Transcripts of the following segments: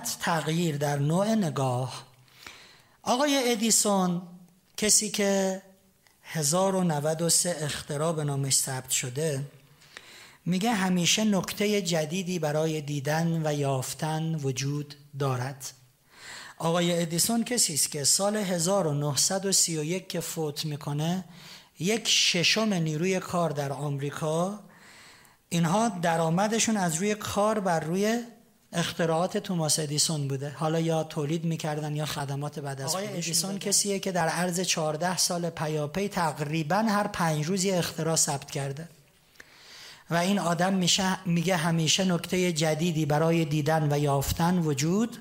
تغییر در نوع نگاه. آقای ادیسون کسی که 1093 اختراع به نامش ثبت شده میگه همیشه نکته جدیدی برای دیدن و یافتن وجود دارد. آقای ادیسون کسی است که سال 1931 که فوت می‌کنه یک ششم نیروی کار در آمریکا اینها درآمدشون از روی کار بر روی اختراعات توماس ادیسون بوده. حالا یا تولید می‌کردن یا خدمات بعد از آقای ادیسون کسیه که در عرض 14 سال پیاپی تقریبا هر پنج روزی اختراع ثبت کرده. و این آدم میشه میگه همیشه نکته جدیدی برای دیدن و یافتن وجود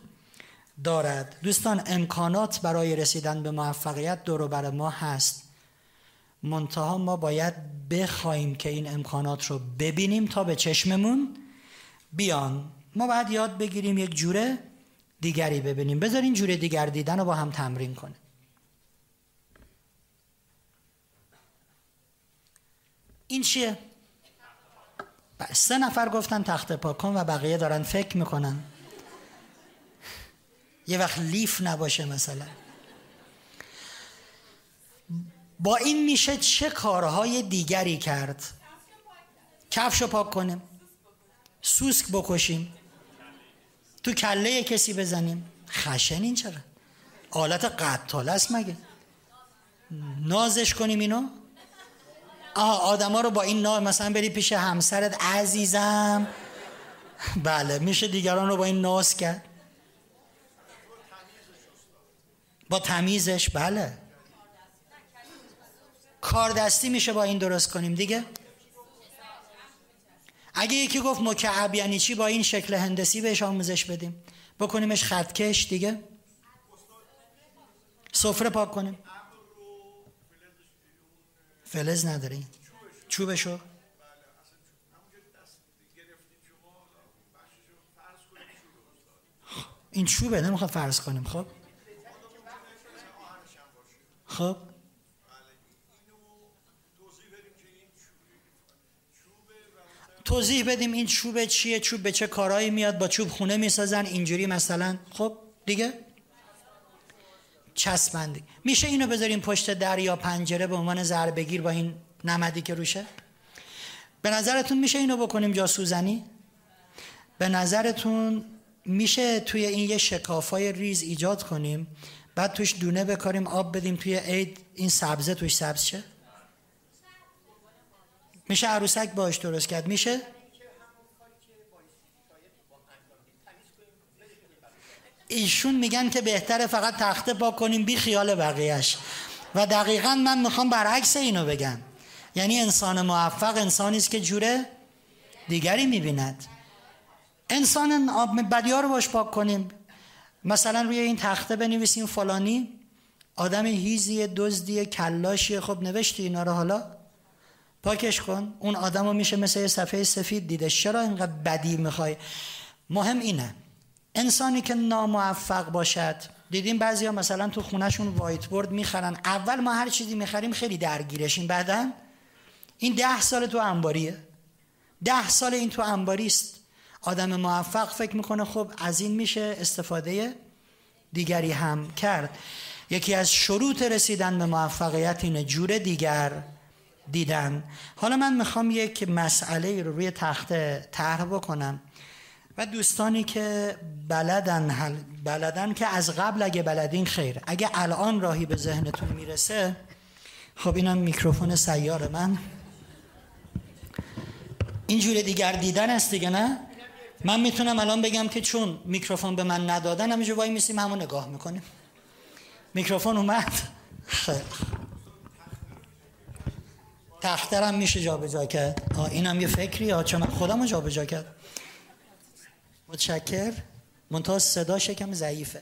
دارد. دوستان امکانات برای رسیدن به موفقیت دور بر ما هست. منتها ما باید بخوایم که این امکانات رو ببینیم تا به چشممون بیان. ما باید یاد بگیریم یک جوره دیگری ببینیم. بذارین جوره دیگر دیدن رو با هم تمرین کنیم. این چیه؟ سه نفر گفتن تخت پاک کن و بقیه دارن فکر می‌کنن. یه وقت لیف نباشه مثلا. با این میشه چه کارهای دیگری کرد؟ کفشو پاک کنیم. سوسک بکشیم. تو کله کسی بزنیم. خشن این چرا؟ آلت قتال است مگه؟ نازش کنیم اینو؟ آه آدما رو با این نام مثلا بری پیش همسرت عزیزم. بله میشه دیگران رو با این ناز کرد. با تمیزش بله. کار دستی میشه با این درست کنیم دیگه؟ اگه یکی گفت مکعب یعنی چی با این شکل هندسی بهش آموزش بدیم. بکنیمش خطکش دیگه. سفره پاک کنیم. فلز نداری چوبشو. این چوبه نمی‌خواد فرض کنیم خب؟ خب؟ توضیح بدیم این چوب چیه چوب به چه کارهایی میاد با چوب خونه می‌سازن اینجوری مثلا. خب دیگه؟ چسبندی میشه اینو بذاریم پشت در یا پنجره به عنوان ضربگیر با این نمدی که روشه؟ به نظرتون میشه اینو بکنیم جاسوزنی؟ به نظرتون میشه توی این یه شکافای ریز ایجاد کنیم بعد توش دونه بکاریم آب بدیم توی عید این سبزه توش سبز شه؟ میشه عروسک باش درست کرد؟ میشه؟ ایشون میگن که بهتره فقط تخته پاک کنیم بی خیال بقیهش و دقیقا من می‌خوام برعکس اینو بگم. یعنی انسان موفق انسانی است که جوره دیگری می‌بیند. انسان بدیا رو باش پاک کنیم. مثلا روی این تخته بنویسیم فلانی. آدم هیزی دزدی کلاشی خب نوشتی اینا رو حالا. پاکش کن. اون آدم رو میشه مثل یه صفحه سفید دیده. چرا اینقدر بدی می‌خوای؟ مهم اینه. انسانی که ناموفق باشد دیدیم بعضی ها مثلا تو خونهشون وایت بورد می‌خرن. اول ما هر چیزی می‌خریم خیلی درگیرشیم بعدا؟ این ده سال تو انباریه. ده سال این تو انباری است آدم موفق فکر می‌کنه خب از این میشه استفاده دیگری هم کرد. یکی از شروط رسیدن به موفقیت اینه جور دیگر. دیدن. حالا من می‌خوام یک مسئله رو روی تخت طرح بکنم. و دوستانی که بلدن بلدن که از قبل اگه بلدین خیر. اگه الان راهی به ذهنتون می‌رسه خب اینم میکروفون سیار من. اینجور دیگر دیدن است دیگه نه؟ من می‌تونم الان بگم که چون میکروفون به من ندادن همینجور وای میسیم همون نگاه می‌کنیم. میکروفون اومد. خیر تخترم میشه جابجا کرد. اینم یه فکری ها چون من خودم رو جابجا کرد. متشکر. منتها صدا شکم ضعیفه.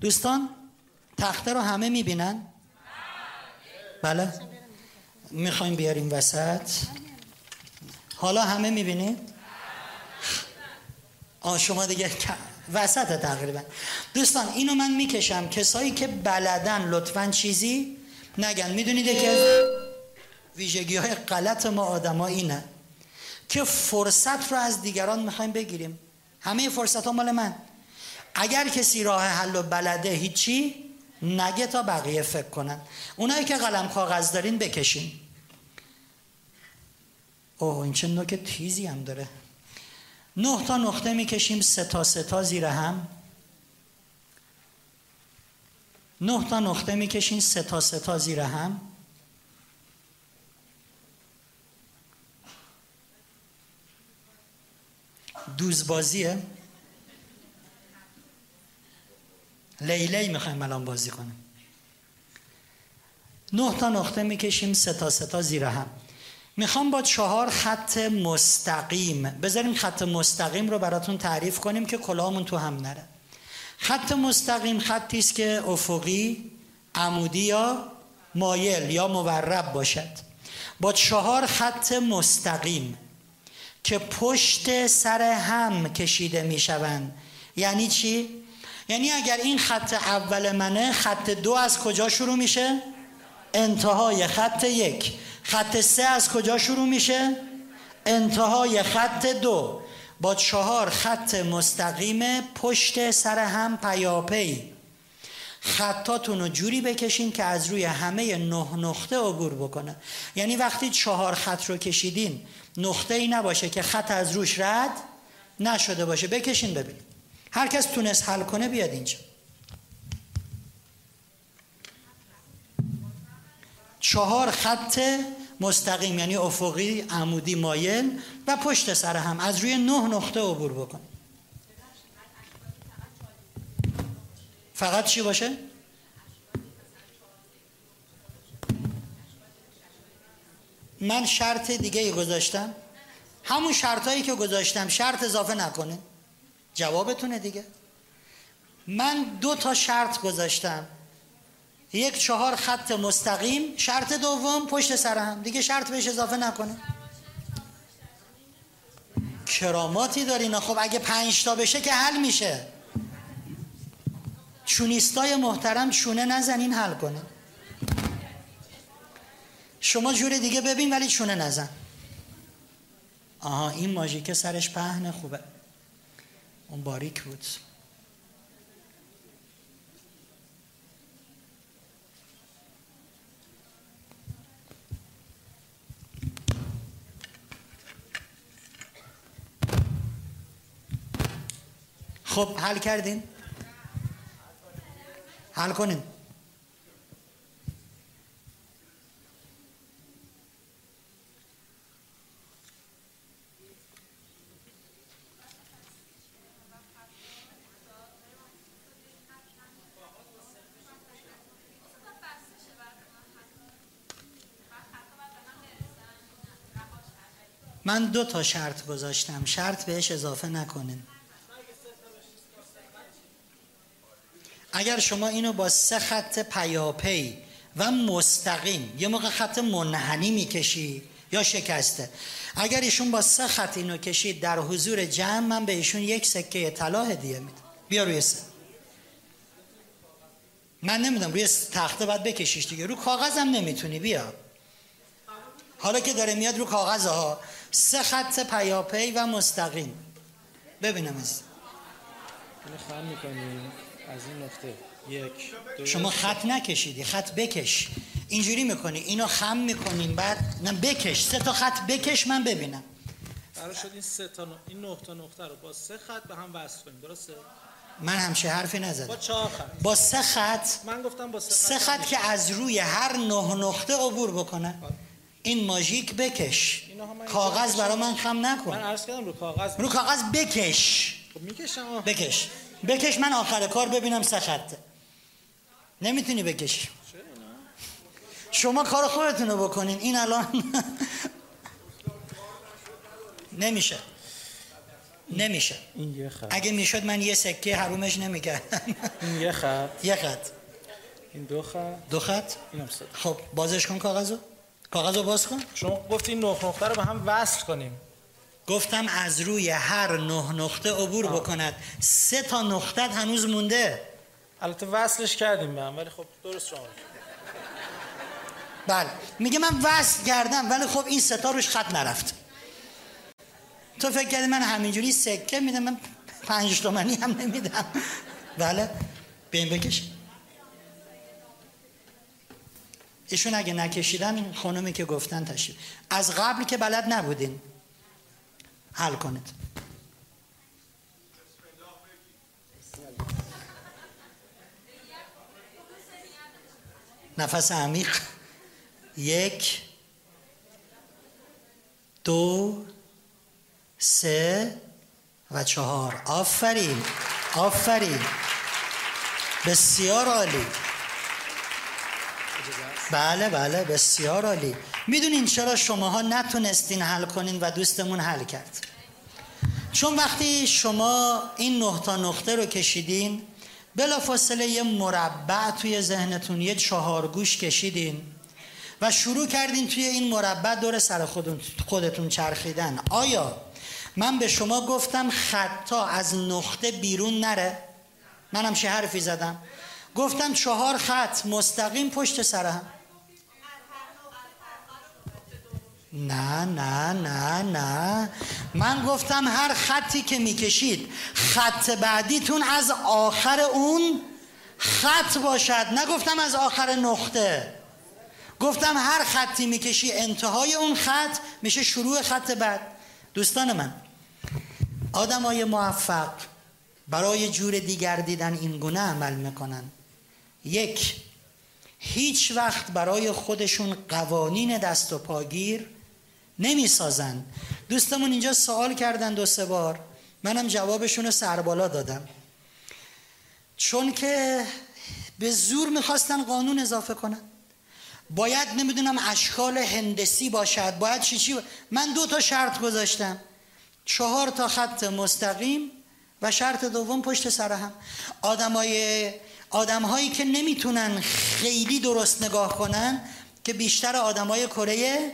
دوستان تخته رو همه می‌بینن؟ بله. می‌خوایم بیاریم وسط. حالا همه می‌بینیم آه شما دیگه وسط تقریبا. دوستان اینو من می‌کشم. کسایی که بلدن لطفا چیزی نگن. می‌دونید که ویژگی های غلط ما آدما اینه که فرصت رو از دیگران می‌خوایم بگیریم. همه فرصت ها مال من. اگر کسی راه حل و بلده هیچی نگه تا بقیه فکر کنن. اونایی که قلم کاغذ دارین بکشین. اوه این چه نوک تیزی هم داره. نه تا نقطه می‌کشیم سه تا سه تا زیر هم. نه تا نقطه می‌کشین سه تا سه تا زیر هم. دوزبازیه. لیلی می‌خوایم الان بازی کنیم. نه تا نقطه می‌کشیم سه تا سه تا زیر هم. می‌خوام با چهار خط مستقیم بذاریم خط مستقیم رو براتون تعریف کنیم که کلاهمون تو هم نره. خط مستقیم خطی است که افقی عمودی یا مایل یا مورب باشد. با چهار خط مستقیم که پشت سر هم کشیده می‌شوند. یعنی چی؟ یعنی اگر این خط اول منه خط دو از کجا شروع میشه؟ انتهای خط یک. خط سه از کجا شروع میشه؟ انتهای خط دو. با چهار خط مستقیم پشت سر هم پیاپی. خطاتون رو جوری بکشین که از روی همه نه نقطه عبور بکنه. یعنی وقتی چهار خط رو کشیدین نقطه ای نباشه که خط از روش رد نشده باشه. بکشین ببین هر کس تونست حل کنه بیاد اینجا. چهار خط مستقیم یعنی افقی عمودی مایل و پشت سر هم از روی نه نقطه عبور بکن. فقط چی باشه؟ من شرط دیگه ای گذاشتم. همون شرطایی که گذاشتم شرط اضافه نکنه. جوابتونه دیگه. من دو تا شرط گذاشتم. یک چهار خط مستقیم شرط دوم پشت سر هم. دیگه شرط بهش اضافه نکنه. کراماتی دارین؟ خب اگه پنج تا بشه که حل میشه. چونیستای محترم چونه نزنین حل کنه. شما جور دیگه ببین ولی چونه نزن. آها این ماژیک سرش پهنه خوبه. اون باریک بود. خب حل کردین؟ حل کنین من دو تا شرط گذاشتم. شرط بهش اضافه نکنین. اگر شما اینو با سه خط پیاپی و مستقیم یه موقع خط منحنی می‌کشی یا شکسته. اگر ایشون با سه خط اینو کشید در حضور جمع من به ایشون یک سکه طلا هدیه میدم. بیا روی سه. من نمی‌دونم روی تخته باید بکشیش دیگه. رو کاغذم نمی‌تونی بیا. حالا که داره میاد رو کاغذ ها. سه خط پیاپی و مستقیم. ببینم از از این نقطه. یک دو شما خط نکشیدی خط بکش. اینجوری می‌کنی اینو خم می‌کنیم بعد نه بکش. سه تا خط بکش من ببینم. قرار شد این سه تا این نه تا نقطه رو با سه خط به هم وصل کنیم درسته؟ من همشه حرفی نزدم. با چهار خط. با سه خط من گفتم با سه, سه خط که از روی هر نه نقطه عبور بکنه. این ماژیک بکش. کاغذ برا من خم من نکن عرض کردم رو کاغذ. رو کاغذ بکش. خب می‌کشم. بکش. بکش من آخر کار ببینم سه خطه نمی‌تونی بکشی؟ شما کار خودتون رو بکنین. این الان نمیشه. نمیشه. این یه خط. اگه می‌شد من یه سکه حرومش نمی‌کردم. این یه خط. یه خط. این دو خط. دو خط؟ اینم. خب بازش کن کاغذو. کاغذو باز کن. شما گفتی این نه نقطه رو به هم وصل کنیم. گفتم از روی هر نه نقطه عبور بکند. سه تا نقطه هنوز مونده. البته وصلش کردیم به هم ولی خب درست شما. بله. میگه من وصل کردم ولی خب این ستا روش خط نرفت. تو فکر کردی من همینجوری سکه میدم من پنج تومنی هم نمیدم. بله. بین بکش. ایشون اگه نکشیدن خانمی که گفتن تشریف. از قبل که بلد نبودین. حل کنید. نفس عمیق. یک دو سه و چهار. آفرین. آفرین. بسیار عالی. بله بله. بسیار عالی. می‌دونین چرا شماها نتونستین حل کنین و دوستمون حل کرد؟ چون وقتی شما این نه تا نقطه رو کشیدین بلا فاصله یه مربع توی ذهنتون یه چهار گوش کشیدین و شروع کردین توی این مربع دور سر خودتون چرخیدن. آیا من به شما گفتم خطا از نقطه بیرون نره؟ منم چه حرفی زدم؟ گفتم چهار خط مستقیم پشت سرم. نه نه نه نه. من گفتم هر خطی که می‌کشید خط بعدیتون از آخر اون خط باشد. نگفتم از آخر نقطه. گفتم هر خطی می‌کشی انتهای اون خط میشه شروع خط بعد. دوستان من آدم های موفق برای جور دیگر دیدن این گونه عمل می‌کنن. یک هیچ وقت برای خودشون قوانین دست و پاگیر نمی سازن دوستمون اینجا سوال کردن دو سه بار. منم جوابشون رو سربالا دادم. چون که به زور می‌خواستن قانون اضافه کنن. باید نمی‌دونم اشکال هندسی باشد. باید چی چی من دو تا شرط گذاشتم. چهار تا خط مستقیم و شرط دوم پشت سر هم. آدمای آدم هایی که نمی‌تونن خیلی درست نگاه کنن که بیشتر آدمای کره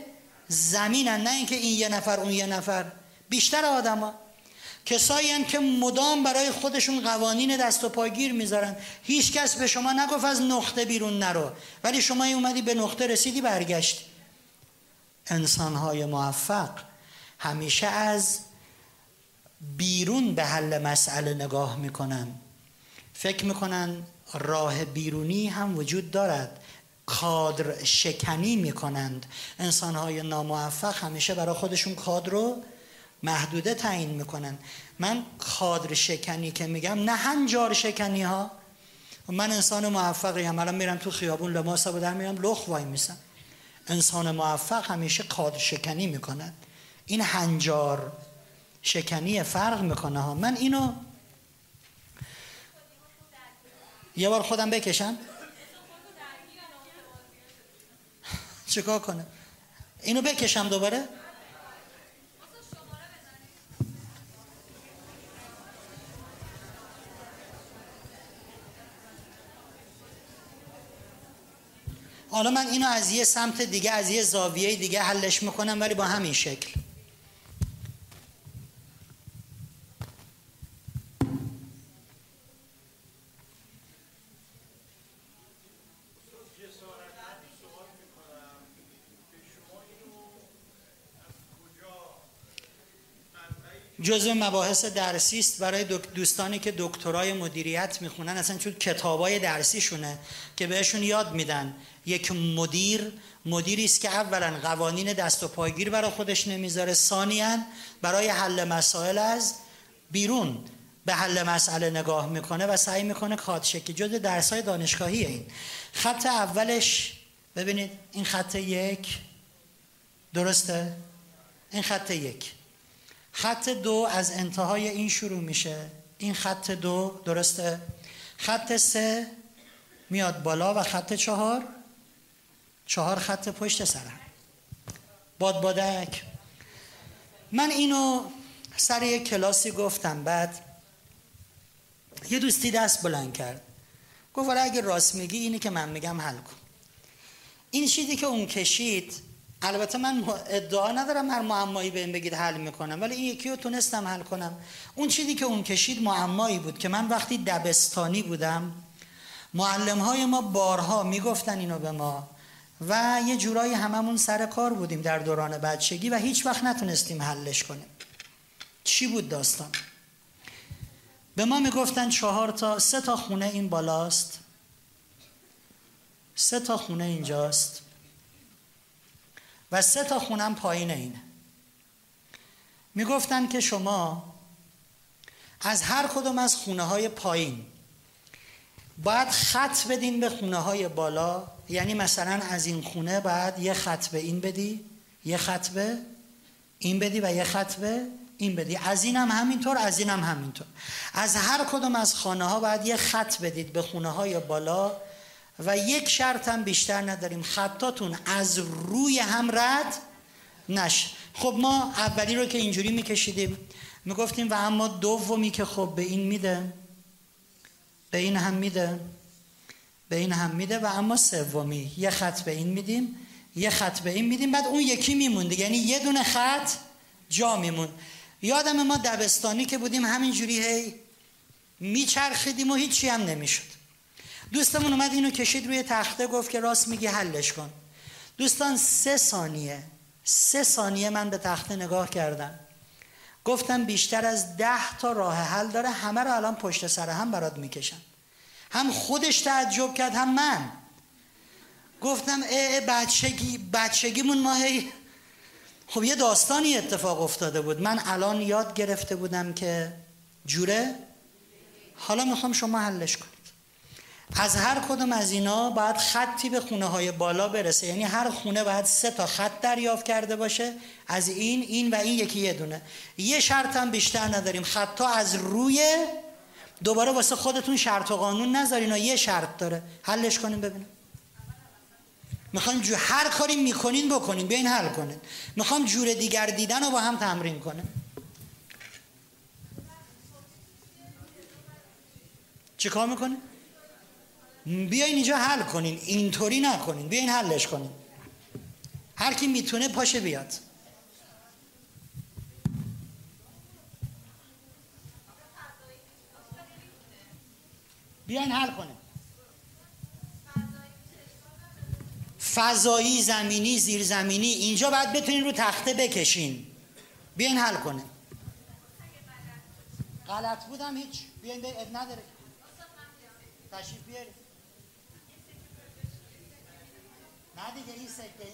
زمینن نه اینکه این یه نفر اون یه نفر. بیشتر آدما کسایی که مدام برای خودشون قوانین دست و پاگیر می‌ذارن. هیچ کس به شما نگفت از نقطه بیرون نرو. ولی شما اومدی به نقطه رسیدی برگشت. انسان های موفق همیشه از بیرون به حل مسئله نگاه می‌کنن. فکر می‌کنن راه بیرونی هم وجود دارد. کادر شکنی می‌کنند. انسان های ناموفق همیشه برای خودشون کادر رو محدوده تعیین می‌کنن. من کادر شکنی که میگم نه هنجار شکنی ها من انسان موفقی هم. الان میرم تو خیابون لباس در میرم لخ وای میسم. انسان موفق همیشه کادر شکنی می‌کنن این هنجار شکنی فرق می‌کنه ها. من اینو یه بار خودم بکشم. چیکار کنه؟ اینو بکشم دوباره. حالا من اینو از یه سمت دیگه از یه زاویه دیگه حلش می‌کنم ولی با همین شکل. جزء مباحث درسی است برای دوستانی که دکترای مدیریت می‌خونن اصلا چون کتابای درسیشونه که بهشون یاد میدن. یک مدیر مدیری است که اولا قوانین دست و پایگیر برای خودش نمی‌ذاره ثانیا برای حل مسائل از بیرون به حل مسئله نگاه می‌کنه و سعی می‌کنه کاتشکی جزء درسای دانشگاهی این. خط اولش ببینید این خط یک. درسته؟ این خط یک. خط دو از انتهای این شروع میشه. این خط دو درسته؟ خط سه میاد بالا و خط چهار. چهار خط پشت سرم. باد بادک. من اینو سر یک کلاسی گفتم. بعد یه دوستی دست بلند کرد. گفت اگه راست میگی اینی که من میگم حل کن. این چیزی که اون کشید البته من ادعا ندارم هر معمایی به این بگید حل می‌کنم ولی این یکی رو تونستم حل کنم. اون چیزی که اون کشید معمایی بود که من وقتی دبستانی بودم معلم های ما بارها می‌گفتن اینو به ما و یه جورایی هممون سر کار بودیم در دوران بچگی و هیچ وقت نتونستیم حلش کنیم. چی بود داستان؟ به ما می‌گفتن چهار تا سه تا خونه این بالاست. سه تا خونه اینجاست. و سه تا خونم پایین اینه. می‌گفتن که شما از هر کدوم از خونه های پایین باید خط بدین به خونه های بالا. یعنی مثلا از این خونه باید یه خط به این بدی یه خط به این بدی و یه خط به این بدی. از این هم همینطور از این هم همینطور. از هر کدوم از خانه ها باید یه خط بدید به خونه های بالا و یک شرط هم بیشتر نداریم. خطاتون از روی هم رد نشه. خب ما اولی رو که اینجوری میکشیدیم می‌گفتیم و اما دومی که خب به این میده به این هم میده به این هم میده و اما سومی. یه خط به این میدیم یه خط به این میدیم بعد اون یکی میمونده. یعنی یه دونه خط جا میمون. یادم ما دبستانی که بودیم همینجوری هی میچرخیدیم و هیچی هم نمی‌شد. دوستمون اومد اینو کشید روی تخته گفت که راست میگی حلش کن. دوستان سه ثانیه. سه ثانیه من به تخته نگاه کردم. گفتم بیشتر از ده تا راه حل داره همه رو الان پشت سر هم برات می‌کشم. هم خودش تعجب کرد هم من. گفتم اه بچگی بچگیمون ما هی خب یه داستانی اتفاق افتاده بود. من الان یاد گرفته بودم که جوره؟ حالا می‌خوام شما حلش کنید از هر کدوم از اینا باید خطی به خونه های بالا برسه. یعنی هر خونه باید سه تا خط دریافت کرده باشه. از این این و این یکی یه دونه. یه شرط هم بیشتر نداریم. خطا از روی دوباره واسه خودتون شرط و قانون نذارین یه شرط داره. حلش کنیم ببینم می‌خوام جو هر کاری می‌کنین بکنین. بیاین حل کنین. می‌خوام جور دیگر دیدن رو با هم تمرین کنه چه کار می‌کنه؟ بیاین اینجا حل کنین. اینطوری نکنین. بیاین حلش کنین. هر کی می‌تونه پاشه بیاد. بیاین حل کنین. فضایی زمینی زیرزمینی اینجا باید بتونین رو تخته بکشین. بیاین حل کنه غلط بودم هیچ. بیاین اب نداره. تشریف بیارید. دیگه این سکه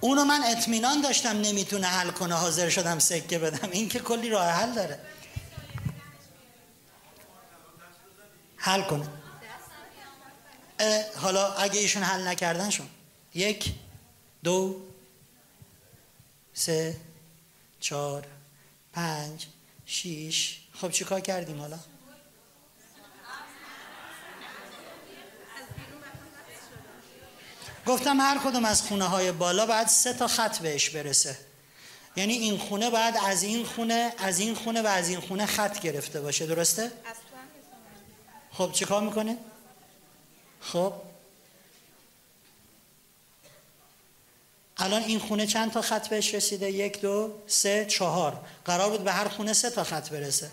اونو من اطمینان داشتم نمی‌تونه حل کنه حاضر شدم سکه بدم. این که کلی راه حل داره. حل کنه حالا اگه ایشون حل نکردن شون یک دو سه چهار پنج شیش. خب چیکار کردیم حالا؟ گفتم هر کدوم از خونه های بالا باید سه تا خط بهش برسه یعنی این خونه باید از این خونه از این خونه و از این خونه خط گرفته باشه درسته؟ خب چیکار می‌کنه؟ خب الان این خونه چند تا خط بهش رسیده؟ یک دو سه چهار قرار بود به هر خونه سه تا خط برسه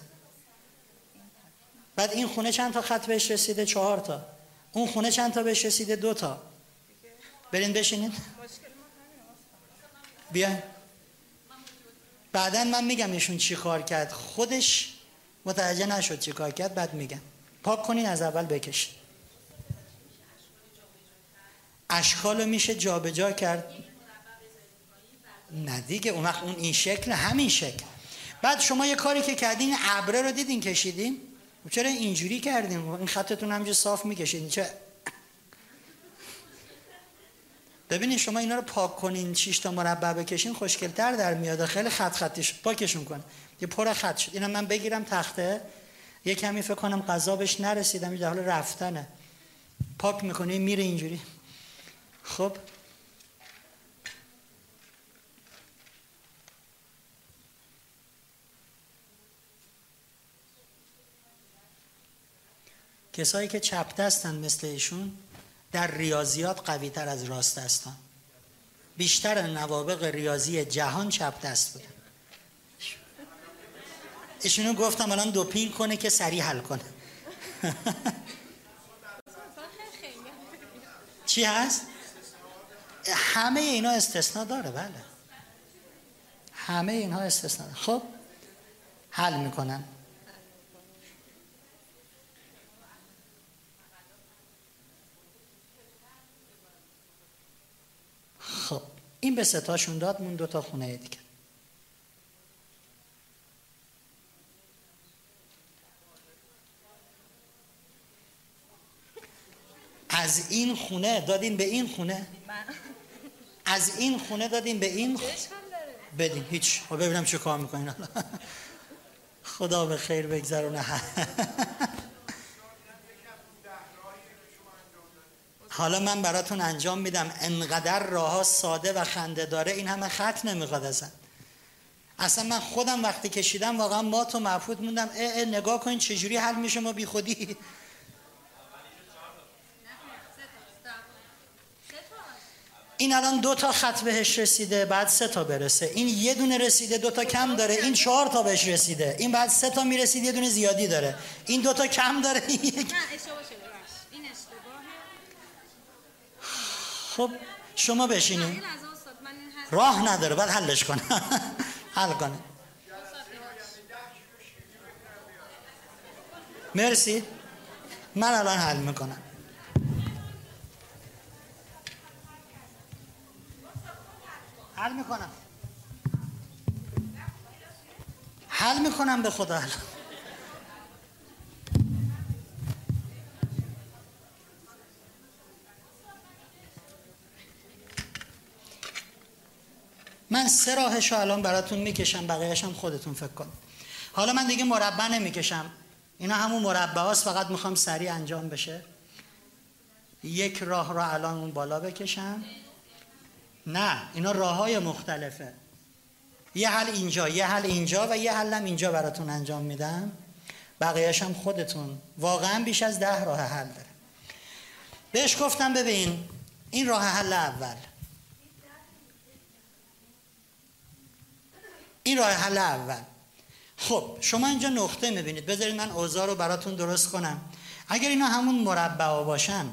بعد این خونه چند تا خط بهش رسیده؟ چهار تا اون خونه چند تا بهش رسیده؟ دو تا برین بشینید بیاین بعدا من میگم ایشون چی کار کرد. خودش متوجه نشد چی کار کرد بعد میگم. پاک کنین از اول بکشین اشکال میشه جابجا جا کرد. نه دیگه اون وقت اون این شکل همین شکل. بعد شما یه کاری که کردین ابره رو دیدین کشیدین؟ چرا اینجوری کردین؟ این خطتون همینجا صاف میکشیدین چه ببینید شما اینا رو پاک کنین 6 تا مربع بکشین خوشگلتر در میاد. خیلی خط خطیش. پاکشون کن. یه پر خط شد. اینا من بگیرم تخته. یه کمی فکر کنم غذا بهش نرسیدم. یه حال رفتنه. پاک می‌کنه میره اینجوری. خب. کسایی که چپ دستن مثل ایشون در ریاضیات قوی تر از راست دستان بیشتر نوابق ریاضی جهان چپ دست بودن. ایشونو گفتم الان دوپینگ کنه که سریع حل کنه. چی هست؟ همه اینا استثنا داره بله. همه اینها استثنا. خب حل می‌کنن خب این به ستاشون داد مون دو تا خونه دیگه. از این خونه دادین به این خونه؟ از این خونه دادین به این خونه بدین هیچ. خب ببینم چه کار می‌کنین. خدا به خیر بگذرونه. حالا من براتون انجام میدم. انقدر راه ساده و خنده داره این همه خط نمی‌خواد ازن اصلا من خودم وقتی کشیدم واقعا ما تو مفهود موندم. اه اه نگاه کنین چجوری حل میشه ما بی خودی این الان دو تا خط بهش رسیده بعد سه تا برسه. این یه دونه رسیده دو تا کم داره. این چهار تا بهش رسیده. این بعد سه تا می‌رسید یه دونه زیادی داره. این دو تا کم داره این یک خب شما بشینید راه نداره بعد حلش کنه حل کنه. مرسی. من الان حل می‌کنم. حل می‌کنم. حل می‌کنم به خدا. الان من سه راهش رو الان براتون می‌کشم بقیهش هم خودتون فکر کن. حالا من دیگه مربع نمی‌کشم. اینا همون مربع هاست فقط می‌خوام سریع انجام بشه. یک راه رو الان اون بالا بکشم. نه اینا راه های مختلفه. یه حل اینجا یه حل اینجا و یه حلم اینجا براتون انجام میدم. بقیهش هم خودتون. واقعا بیش از ده راه حل داره. بهش گفتم ببین این راه حل اول. این راه حل اول. خب شما اینجا نقطه می‌بینید. بذارید من اوضاع رو براتون درست کنم. اگر اینا همون مربع باشن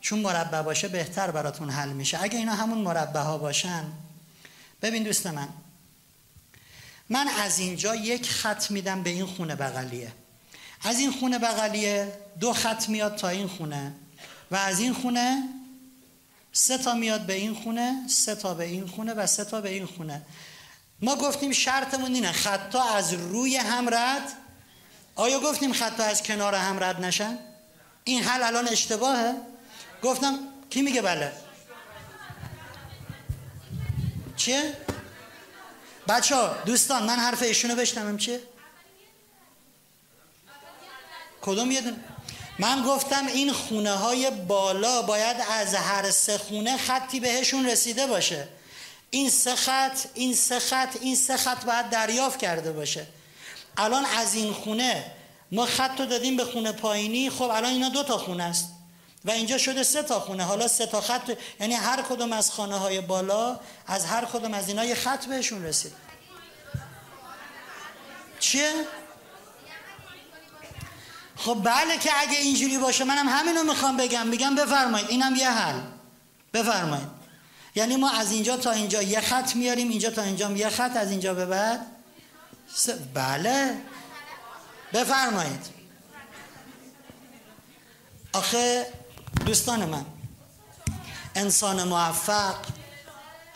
چون مربع باشه بهتر براتون حل میشه. اگه اینا همون مربع ها باشن ببین دوست من من از اینجا یک خط میدم به این خونه بغلیه. از این خونه بغلیه دو خط میاد تا این خونه و از این خونه سه تا میاد به این خونه سه تا به این خونه و سه تا به این خونه. ما گفتیم شرطمون اینه خطا از روی هم رد آیا گفتیم خطا از کنار هم رد نشن؟ این حل الان اشتباهه. گفتم کی میگه بله؟ چیه؟ بچه ها دوستان من حرف ایشونو بشنمم چیه؟ کدوم یه من گفتم این خونه های بالا باید از هر سه خونه خطی بهشون رسیده باشه. این سه این سه این سه خط باید دریافت کرده باشه. الان از این خونه ما خط رو دادیم به خونه پایینی خب الان اینا دو تا خونه است. و اینجا شده سه تا خونه. حالا سه تا خط یعنی هر کدوم از خانه های بالا از هر کدوم از اینا یه خط بهشون رسید. چیه؟ خب بله که اگه اینجوری باشه منم همینو می‌خوام بگم. میگم بفرمایید. اینم یه حل. بفرمایید. یعنی ما از اینجا تا اینجا یه خط میاریم اینجا تا اینجا یه خط از اینجا به بعد؟ س... بله. بفرمایید. آخه دوستان من انسان موفق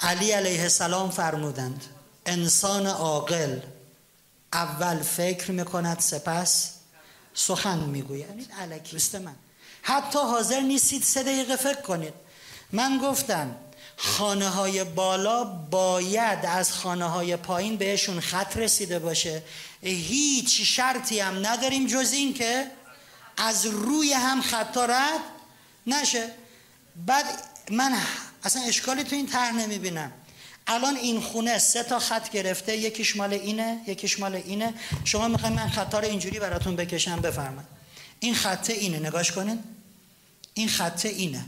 علی علیه السلام فرمودند انسان عاقل اول فکر می‌کند سپس سخن می‌گوید. یعنی علکی دوست من حتی حاضر نیستید سه دقیقه فکر کنید. من گفتم خانه های بالا باید از خانه های پایین بهشون خط رسیده باشه. هیچ شرطی هم نداریم جز این که از روی هم خطا رد نشه. بعد من اصلا اشکالی تو این طرح نمی‌بینم. الان این خونه سه تا خط گرفته یکیش مال اینه یکیش مال اینه. شما می‌خواین من خطا رو اینجوری براتون بکشم؟ بفرمایید. این خطه اینه نگاش کنین. این خطه اینه.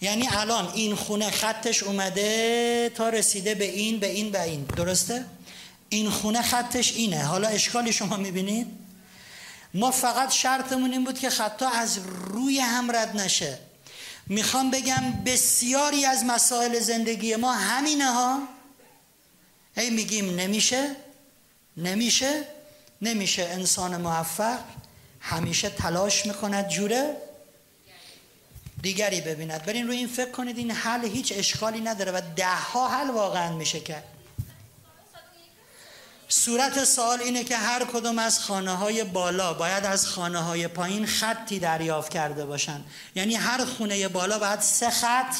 یعنی الان این خونه خطش اومده تا رسیده به این به این به این. درسته؟ این خونه خطش اینه. حالا اشکالی شما می‌بینید؟ ما فقط شرطمون این بود که خطا از روی هم رد نشه. می‌خوام بگم بسیاری از مسائل زندگی ما همینه ها. هی میگیم نمیشه نمیشه نمیشه انسان موفق همیشه تلاش می‌کند جوره. دیگری ببیند. برین روی این فکر کنید این حل هیچ اشکالی نداره و ده ها حل واقعا میشه کرد صورت سوال اینه که هر کدوم از خانه های بالا باید از خانه های پایین خطی دریافت کرده باشن. یعنی هر خونه بالا باید سه خط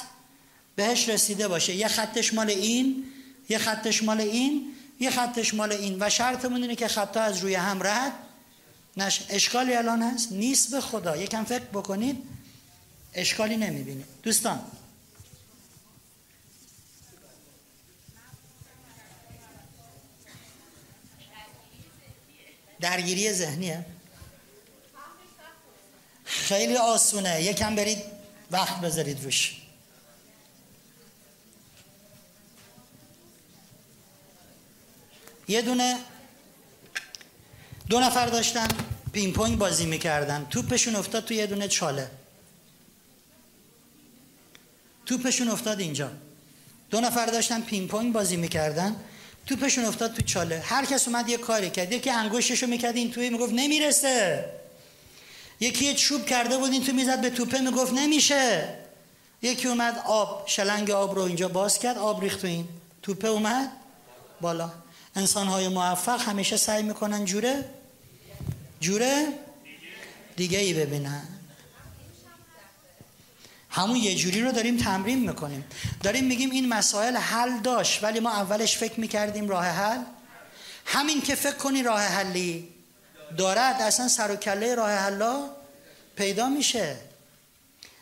بهش رسیده باشه. یه خطش مال این یه خطش مال این یه خطش مال این. و شرطمون اینه که خطا از روی هم رد نش اشکالی الان هست؟ نیست به خدا. یکم فکر بکنید. اشکالی نمی‌بینید دوستان. درگیری ذهنیه؟ خیلی آسونه. یکم برید وقت بذارید روش. یه دونه دو نفر داشتن پینگ پونگ بازی می‌کردن. توپشون افتاد تو یه دونه چاله. توپشون افتاد اینجا. دو نفر داشتن پینگ پونگ بازی می‌کردن. توپشون افتاد تو چاله. هر کس اومد یه کاری کرد. یکی انگشتشو می‌کرد این توی می‌گفت نمی‌رسه. یکی یه چوب کرده بود این تو می‌زد به توپه می‌گفت نمیشه. یکی اومد آب شلنگ آب رو اینجا باز کرد آب ریخت تو این. توپه اومد بالا. انسان های موفق همیشه سعی می‌کنن جوره جوره دیگه ای ببینن. همون یه جوری رو داریم تمرین می‌کنیم. داریم میگیم این مسائل حل داشت ولی ما اولش فکر می‌کردیم راه حل. همین که فکر کنی راه حلی دارد اصلا سر و کله راه حلا پیدا میشه.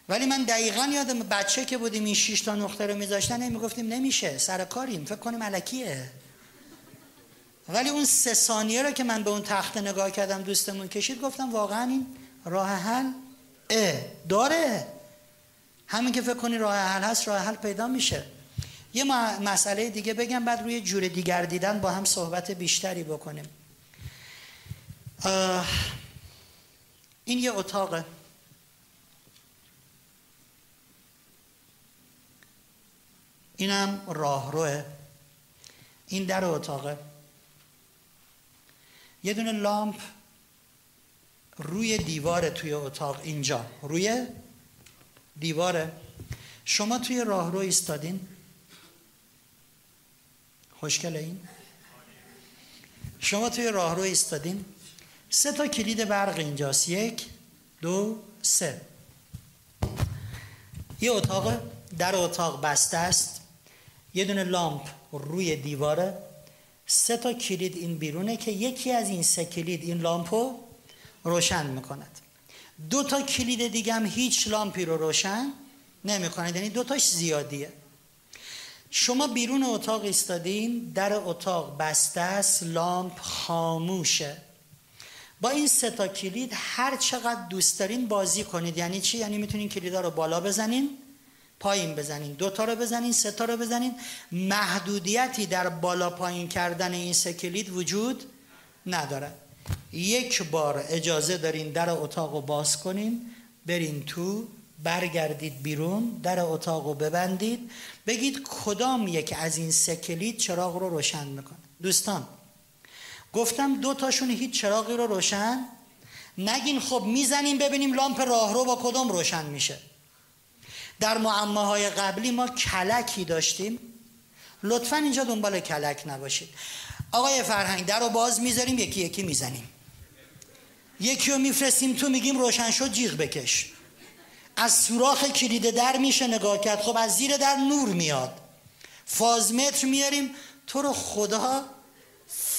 ولی من دقیقا یادم بچه که بودیم این شیش تا نقطه رو میذاشتن می‌گفتیم نمیشه سر کاریم فکر کنیم علکیه. ولی اون سه ثانیه رو که من به اون تخت نگاه کردم دوستمون کشید گفتم واقعا این راه حل اه داره. همین که فکر کنی راه حل هست راه حل پیدا میشه. یه مسئله دیگه بگم بعد روی جور دیگر دیدن با هم صحبت بیشتری بکنیم. این یه اتاقه. اینم راهروه این در اتاقه. یه دونه لامپ روی دیوار توی اتاق اینجا. روی دیواره. شما توی راهرو ایستادین؟ خوشگل این؟ شما توی راهرو ایستادین؟ سه تا کلید برق اینجاست. یک دو سه. یه اتاق در اتاق بسته است. یه دونه لامپ روی دیواره. سه تا کلید این بیرونه که یکی از این سه کلید این لامپو روشن می‌کند. دو تا کلید دیگه هم هیچ لامپی رو روشن نمی‌کند یعنی دو تاش زیادیه. شما بیرون اتاق ایستادین در اتاق بسته است لامپ خاموشه. با این سه تا کلید هر چقدر دوست دارین بازی کنید. یعنی چی؟ یعنی می‌تونین کلیدا رو بالا بزنین پایین بزنین دو تا رو بزنین سه تا رو بزنین. محدودیتی در بالا پایین کردن این سه کلید وجود نداره. یک بار اجازه دارین در اتاق رو باز کنین. برین تو برگردید بیرون در اتاق رو ببندید. بگید کدام یک از این سه کلید چراغ رو روشن می‌کنه. دوستان گفتم دو تاشون هیچ چراغی رو روشن؟ نگین خب می‌زنیم ببینیم لامپ راهرو با کدام روشن میشه. در معماهای قبلی ما کلکی داشتیم. لطفا اینجا دنبال کلک نباشید. آقای فرهنگ در رو باز می‌ذاریم یکی یکی می‌زنیم. یکی رو میفرستیم تو میگیم روشن شد جیغ بکش. از سوراخ کلید در میشه نگاه کرد. خب از زیر در نور میاد. فازمتر میاریم. تو رو خدا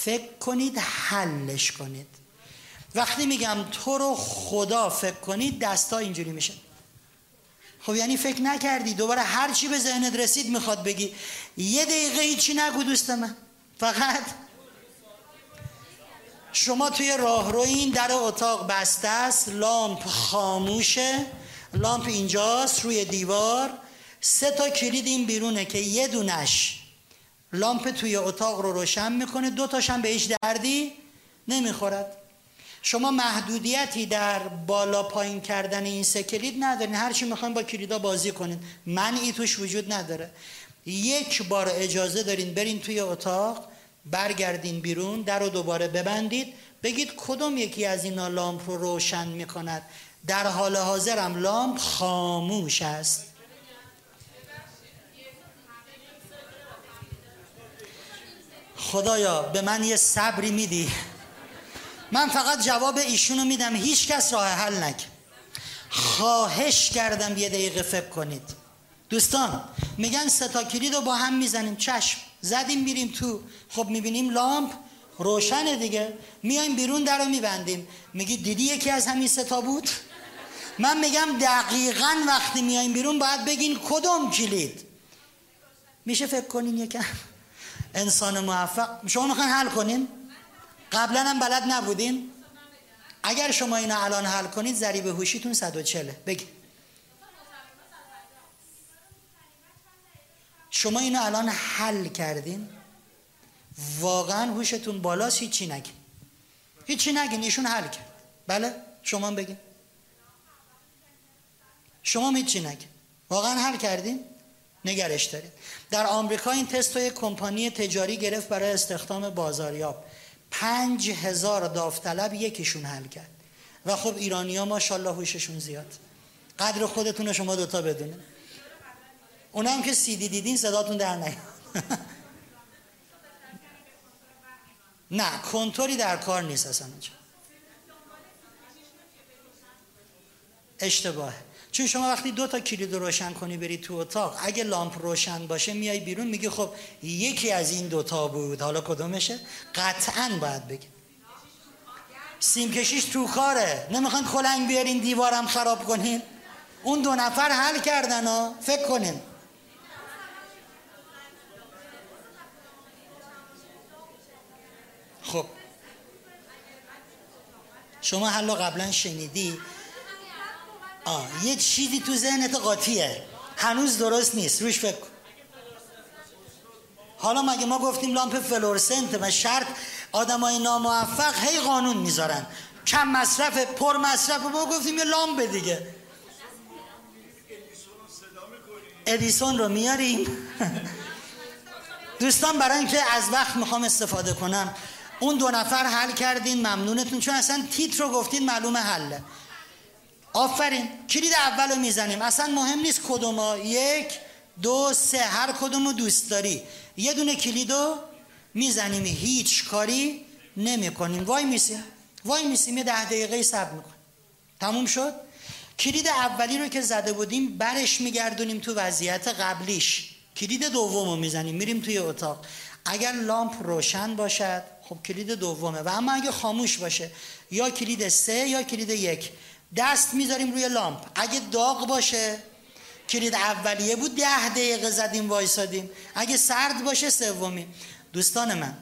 فکر کنید حلش کنید. وقتی میگم تو رو خدا فکر کنید دستا اینجوری میشه. خب یعنی فکر نکردی. دوباره هر چی به ذهنت رسید می‌خواد بگی. یه دقیقه هیچی نگو دوست من. فقط شما توی راهرو این در اتاق بسته است لامپ خاموشه لامپ اینجاست روی دیوار. سه تا کلید این بیرونه که یه دونش لامپ توی اتاق رو روشن می‌کنه دو تاش هم به هیچ دردی نمی‌خورد. شما محدودیتی در بالا پایین کردن این سه کلید ندارین. هر چی می‌خواین با کلیدا بازی کنین. منعی توش وجود نداره. یک بار اجازه دارین برین توی اتاق برگردین بیرون در رو دوباره ببندید. بگید کدوم یکی از اینا لامپ رو روشن می‌کند؟ در حال حاضرم لامپ خاموش است. خدایا به من یه صبری میدی. من فقط جواب ایشونو میدم. هیچ کس راه حل نکن خواهش کردم یه دقیقه فکر کنید. دوستان میگن ستا کلید رو با هم می‌زنیم چشم. زدیم میریم تو. خب می‌بینیم لامپ روشنه دیگه. میایم بیرون در رو میبندیم. میگی دیدی یکی از همین ستا بود؟ من میگم دقیقا وقتی میایم بیرون باید بگین کدوم کلید. میشه فکر کنین یکم؟ انسان موفق. شما می‌خواین حل کنین؟ قبلا هم بلد نبودین؟ اگر شما اینو الان حل کنید ضریب هوشیتون 140 بگید شما اینو الان حل کردین؟ واقعا هوشتون بالاست هیچی نگین. هیچی نگین ایشون حل کرد. بله؟ شما بگین. شما هیچی نگین. واقعا حل کردین؟ نگرش دارید در آمریکا این تست یک کمپانی تجاری گرفت برای استخدام بازاریاب. پنج هزار داوطلب یکیشون حل کرد. و خب ایرانی ها ماشاءالله هوششون زیاد. قدر خودتون شما دوتا بدونه اونا هم که سیدی دیدین صداتون در نیاد. نه کنتوری در کار نیست اصلا اونجا اشتباهه چون شما وقتی دو تا کلید رو روشن کنی بری تو اتاق اگه لامپ روشن باشه میای بیرون میگی خب یکی از این دوتا بود. حالا کدومشه؟ قطعا باید بگی سیم کشیش تو کاره. نمی‌خوان کلنگ بیارین دیوارم خراب کنین. اون دو نفر حل کردن ها. فکر کنین خب شما حالا قبلا شنیدی؟ آه یه چیزی تو ذهنت قاطیه. هنوز درست نیست. روش فکر حالا مگه ما گفتیم لامپ فلورسنت و شرط آدمای ناموفق هی قانون می‌ذارن؟ کم مصرف پر مصرف ما گفتیم یه لامپ دیگه. ادیسون رو میاریم. دوستان برای اینکه از وقت می‌خوام استفاده کنم اون دو نفر حل کردین ممنونتون چون اصلا تیتر رو گفتین معلومه حله. آفرین. کلید اول رو می‌زنیم؟ اصلا مهم نیست کدوم یک دو سه. هر کدوم رو دوست داری. یه دونه کلید رو می‌زنیم. هیچ کاری نمی کنیم وای میسیم. وای میسیم. یه ده دقیقه صبر می‌کنیم. تموم شد؟ کلید اولی رو که زده بودیم برش میگردونیم تو وضعیت قبلیش. کلید دوم رو می‌زنیم. میریم توی اتاق. اگر لامپ روشن باشد خب کلید دومه. و اما اگه خاموش باشه یا کلید سه یا کلید یک. دست می‌ذاریم روی لامپ. اگه داغ باشه کلید اولیه بود ده دقیقه زدیم وایسادیم. اگه سرد باشه سومی. دوستان من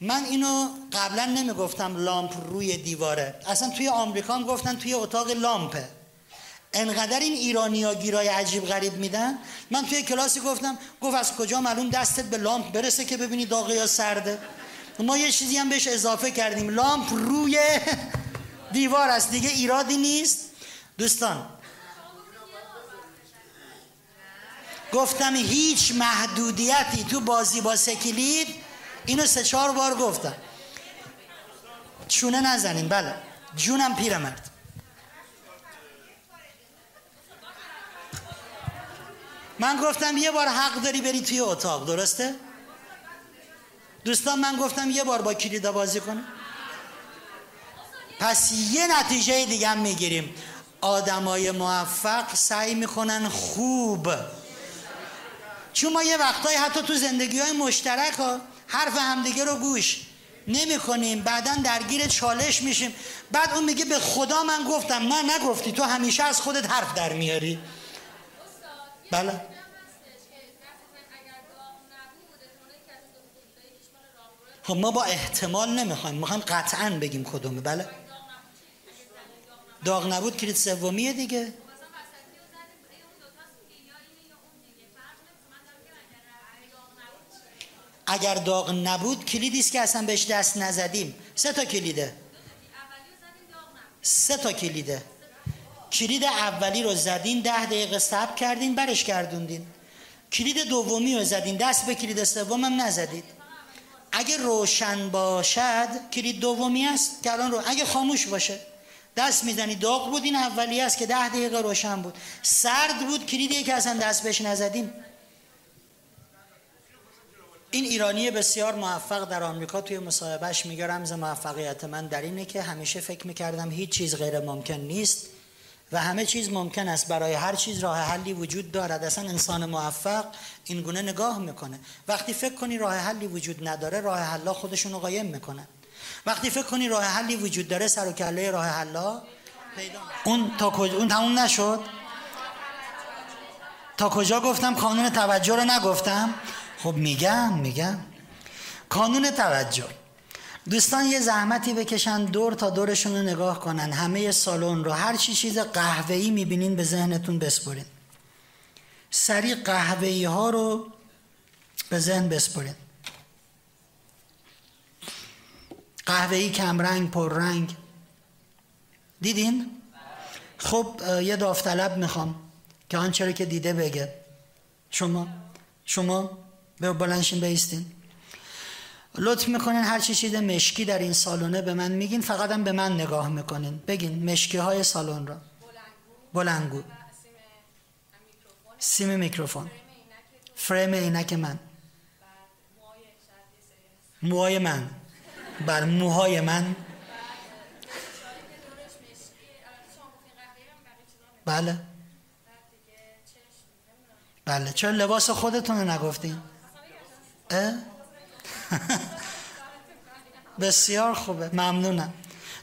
من اینو قبلا نمی‌گفتم لامپ روی دیواره. اصلا توی آمریکا هم گفتن توی اتاق لامپه. انقدر این ایرانی گیرای عجیب غریب میدن. من توی کلاسی گفتم گفت از کجا معلوم دستت به لامپ برسه که ببینی داغه یا سرده. ما یه چیزی هم بهش اضافه کردیم. لامپ روی دیوار است. دیگه ایرادی نیست. دوستان. گفتم هیچ محدودیتی تو بازی با سکلید اینو سه چهار بار گفتم. چونه نزنین بله. جونم پیرمرد. من گفتم یه بار حق داری بری توی اتاق. درسته؟ دوستان من گفتم یه بار با کلیدا بازی کنه پس یه نتیجه دیگه هم می‌گیریم. آدمای موفق سعی می‌کنن خوب. چون ما یه وقتایی حتی تو زندگی های مشترک ها حرف همدیگه رو گوش نمی کنیم بعدا درگیر چالش میشیم. بعد اون میگه به خدا من گفتم. نه نگفتی. تو همیشه از خودت حرف در میاری. بله؟ خب ما با احتمال نمی‌خوایم می‌خوایم قطعا بگیم کدومه. بله. داغ نبود کلید سومیه دیگه. اگر داغ نبود کلیدی است که اصلا بهش دست نزدیم. سه تا کلیده. سه تا کلیده. کلید اولی رو زدین ده دقیقه صبر کردین برش گردوندین. کلید دومی رو زدین دست به کلید سوم هم نزدید. اگه روشن باشد کلید دومی است که الان رو اگه خاموش باشه. دست می‌زنی داغ بود این اولی است که ده دقیقه روشن بود. سرد بود کلیدی که اصلا دست بهش نزدیم. این ایرانی بسیار موفق در آمریکا توی مصاحبهش میگه رمز موفقیت من در اینه که همیشه فکر می‌کردم هیچ چیز غیر ممکن نیست. و همه چیز ممکن است برای هر چیز راه حلی وجود دارد. اصلا انسان موفق این گونه نگاه می‌کنه. وقتی فکر کنی راه حلی وجود نداره راه حلا خودشون رو قایم می‌کنن. وقتی فکر کنی راه حلی وجود داره سر و کله راه حلا اون تا کجا اون تموم نشد؟ تا کجا گفتم قانون توجه رو نگفتم؟ خب میگم میگم. کانون توجه. دوستان یه زحمتی بکشن دور تا دورشون رو نگاه کنن. همه سالن رو هر چی چیز قهوه‌ای می‌بینین به ذهنتون بسپرین. سریع قهوه‌ای ها رو به ذهن بسپرین. قهوه‌ای کمرنگ پررنگ. دیدین؟ خب یه داوطلب می‌خوام که آنچه رو که دیده بگه. شما؟ شما؟ به بلنشین بیستین. لطف می‌کنین هر چی چیز مشکی در این سالونه به من میگین فقط هم به من نگاه می‌کنین. بگین مشکی های سالن را. بلنگو. سیم میکروفون. فریم عینک من. موهای من. بر موهای من. بله. بله چرا لباس خودتون رو نگفتین؟ بسیار خوبه ممنونم.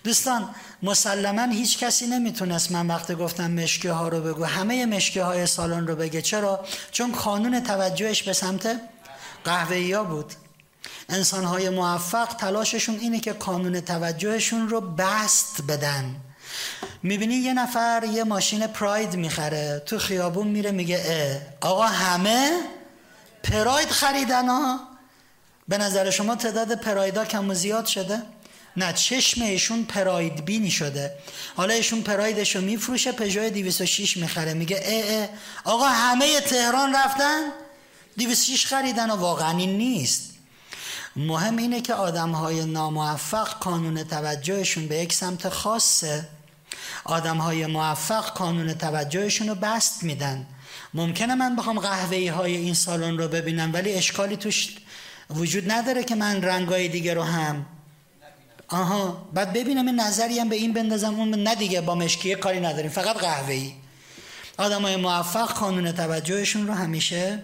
دوستان مسلما هیچ کسی نمی‌تونست من وقتی گفتم مشکی ها رو بگو همه مشکی های سالن رو بگه. چرا؟ چون قانون توجهش به سمت قهوه ها بود. انسان های موفق تلاششون اینه که قانون توجهشون رو بست بدن. می‌بینی یه نفر یه ماشین پراید می‌خره تو خیابون میره میگه اه آقا همه پراید خریدن ها؟ به نظر شما تعداد پرایدا کم و زیاد شده؟ نه چشم ایشون پراید بینی شده. حالا ایشون پرایدش رو میفروشه پژو 206 می‌خره. میگه اه اه آقا همه تهران رفتن؟ 206 خریدن و واقعا این نیست. مهم اینه که آدم های ناموفق قانون توجهشون به یک سمت خاصه. آدم های موفق قانون توجهشون رو بست میدن. ممکنه من بخوام قهوه های این سالن رو ببینم ولی اشکالی توش وجود نداره که من رنگای دیگه رو هم آها بعد ببینم این نظری هم به این بندازم اون نه دیگه با مشکیه کاری نداریم فقط قهوه ای آدم های موفق قانون توجهشون رو همیشه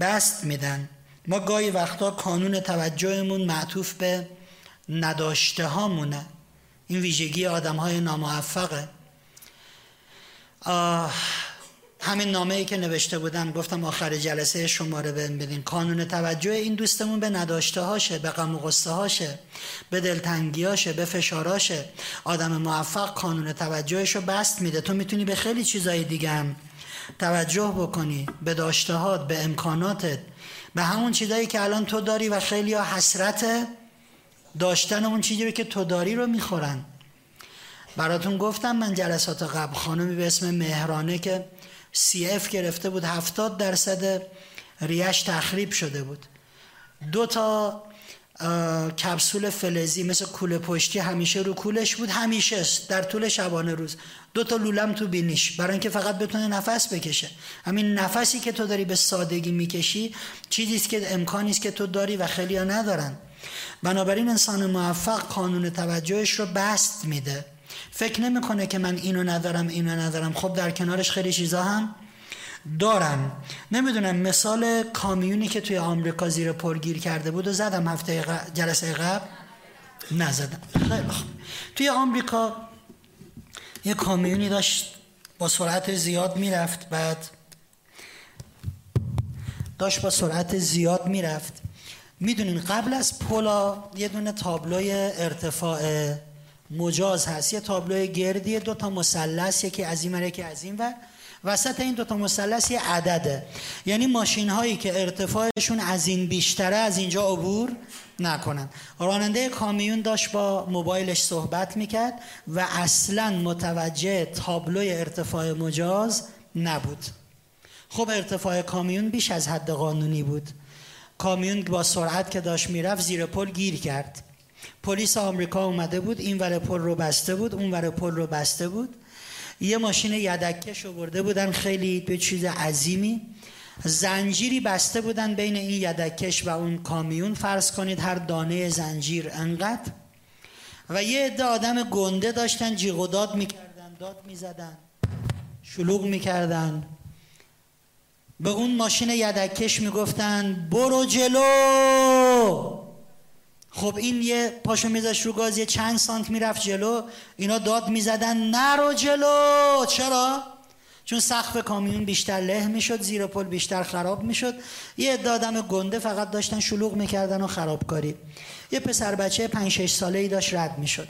بست میدن. ما گاهی وقتا قانون توجهمون معطوف به نداشته هامونه این ویژگی آدم های ناموفقه همین نامه ای که نوشته بودم گفتم آخر جلسه شماره بهم بدین. قانون توجه این دوستمون به نداشته هاشه به غم و غصه هاشه به دلتنگیاشه به فشاراشه آدم موفق قانون توجهش رو بست میده. تو می‌تونی به خیلی چیزای دیگه هم توجه بکنی به داشتهات به امکاناتت به همون چیزایی که الان تو داری و خیلی ها حسرت داشتن اون چیزی که تو داری رو می‌خورن. براتون گفتم من جلسات قبل خانمی به اسم مهرانه که سی اف گرفته بود هفتاد درصد ریش تخریب شده بود. دو تا کپسول فلزی مثل کوله پشتی همیشه رو کولش بود همیشه در طول شبانه روز. دو تا لولم تو بینیش برای اینکه فقط بتونه نفس بکشه. همین نفسی که تو داری به سادگی می‌کشی چیزی است که امکانی است که تو داری و خیلی ها ندارن. بنابراین انسان موفق قانون توجهش رو بست میده. فکر نمی‌کنه که من اینو ندارم اینو ندارم. خب در کنارش خیلی چیزا هم دارم. نمی‌دونم مثال کامیونی که توی آمریکا زیر پرگیر کرده بود و زدم هفته جلسه قبل. نزدم. خیلی خوب. توی آمریکا یه کامیونی داشت با سرعت زیاد می‌رفت بعد داشت با سرعت زیاد می‌رفت. می‌دونین قبل از پلا یه دونه تابلوی ارتفاع مجاز هست. یه تابلو گردی دو تا مثلث یکی از این یکی از این و وسط این دو تا مثلث یه عدده. یعنی ماشین هایی که ارتفاعشون از این بیشتره از اینجا عبور نکنن. راننده کامیون داشت با موبایلش صحبت می‌کرد و اصلا متوجه تابلوی ارتفاع مجاز نبود. خب ارتفاع کامیون بیش از حد قانونی بود. کامیون با سرعت که داشت می‌رفت زیر پل گیر کرد. پلیس آمریکا اومده بود این ور پل رو بسته بود اون ور پل رو بسته بود. یه ماشین یدکش برده بودن خیلی به چیز عظیمی. زنجیری بسته بودن بین این یدکش و اون کامیون. فرض کنید هر دانه زنجیر انقدر. و یه عده آدم گنده داشتن جیغ و داد می‌کردن داد می‌زدن شلوغ می‌کردن. به اون ماشین یدکش می‌گفتن برو جلو! خب این یه پاشو میذاش رو گاز یه چند سانت می‌رفت جلو. اینا داد می‌زدن نرو جلو. چرا؟ چون سقف کامیون بیشتر له می‌شد زیر پل بیشتر خراب می‌شد. یه دادم گنده فقط داشتن شلوغ می‌کردن و خرابکاری. یه پسر بچه 5 6 ساله ای داشت رد می‌شد.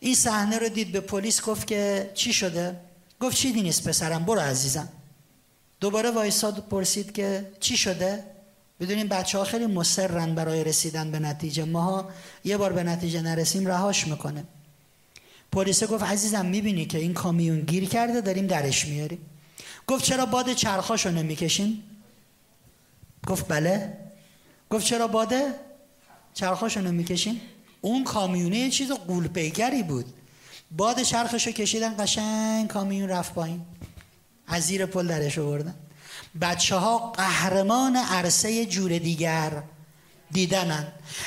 این صحنه رو دید به پلیس گفت که چی شده؟ گفت چیزی نیست پسرم برو عزیزم. دوباره وایساد پرسید که چی شده؟ بدونیم بچه ها خیلی مصرن برای رسیدن به نتیجه. ماها یه بار به نتیجه نرسیم رهاش می‌کنه. پلیس گفت عزیزم می‌بینی که این کامیون گیر کرده داریم درش میاریم. گفت چرا باد چرخاشو نمی‌کشین؟ گفت بله. گفت چرا باده چرخاشو نمی‌کشین؟ اون کامیونه یه چیز قول پیکری بود. باد چرخشو کشیدن قشنگ کامیون رفت پایین. از زیر پل درش آوردن. بچه ها قهرمان عرصه جور دیگر دیدنن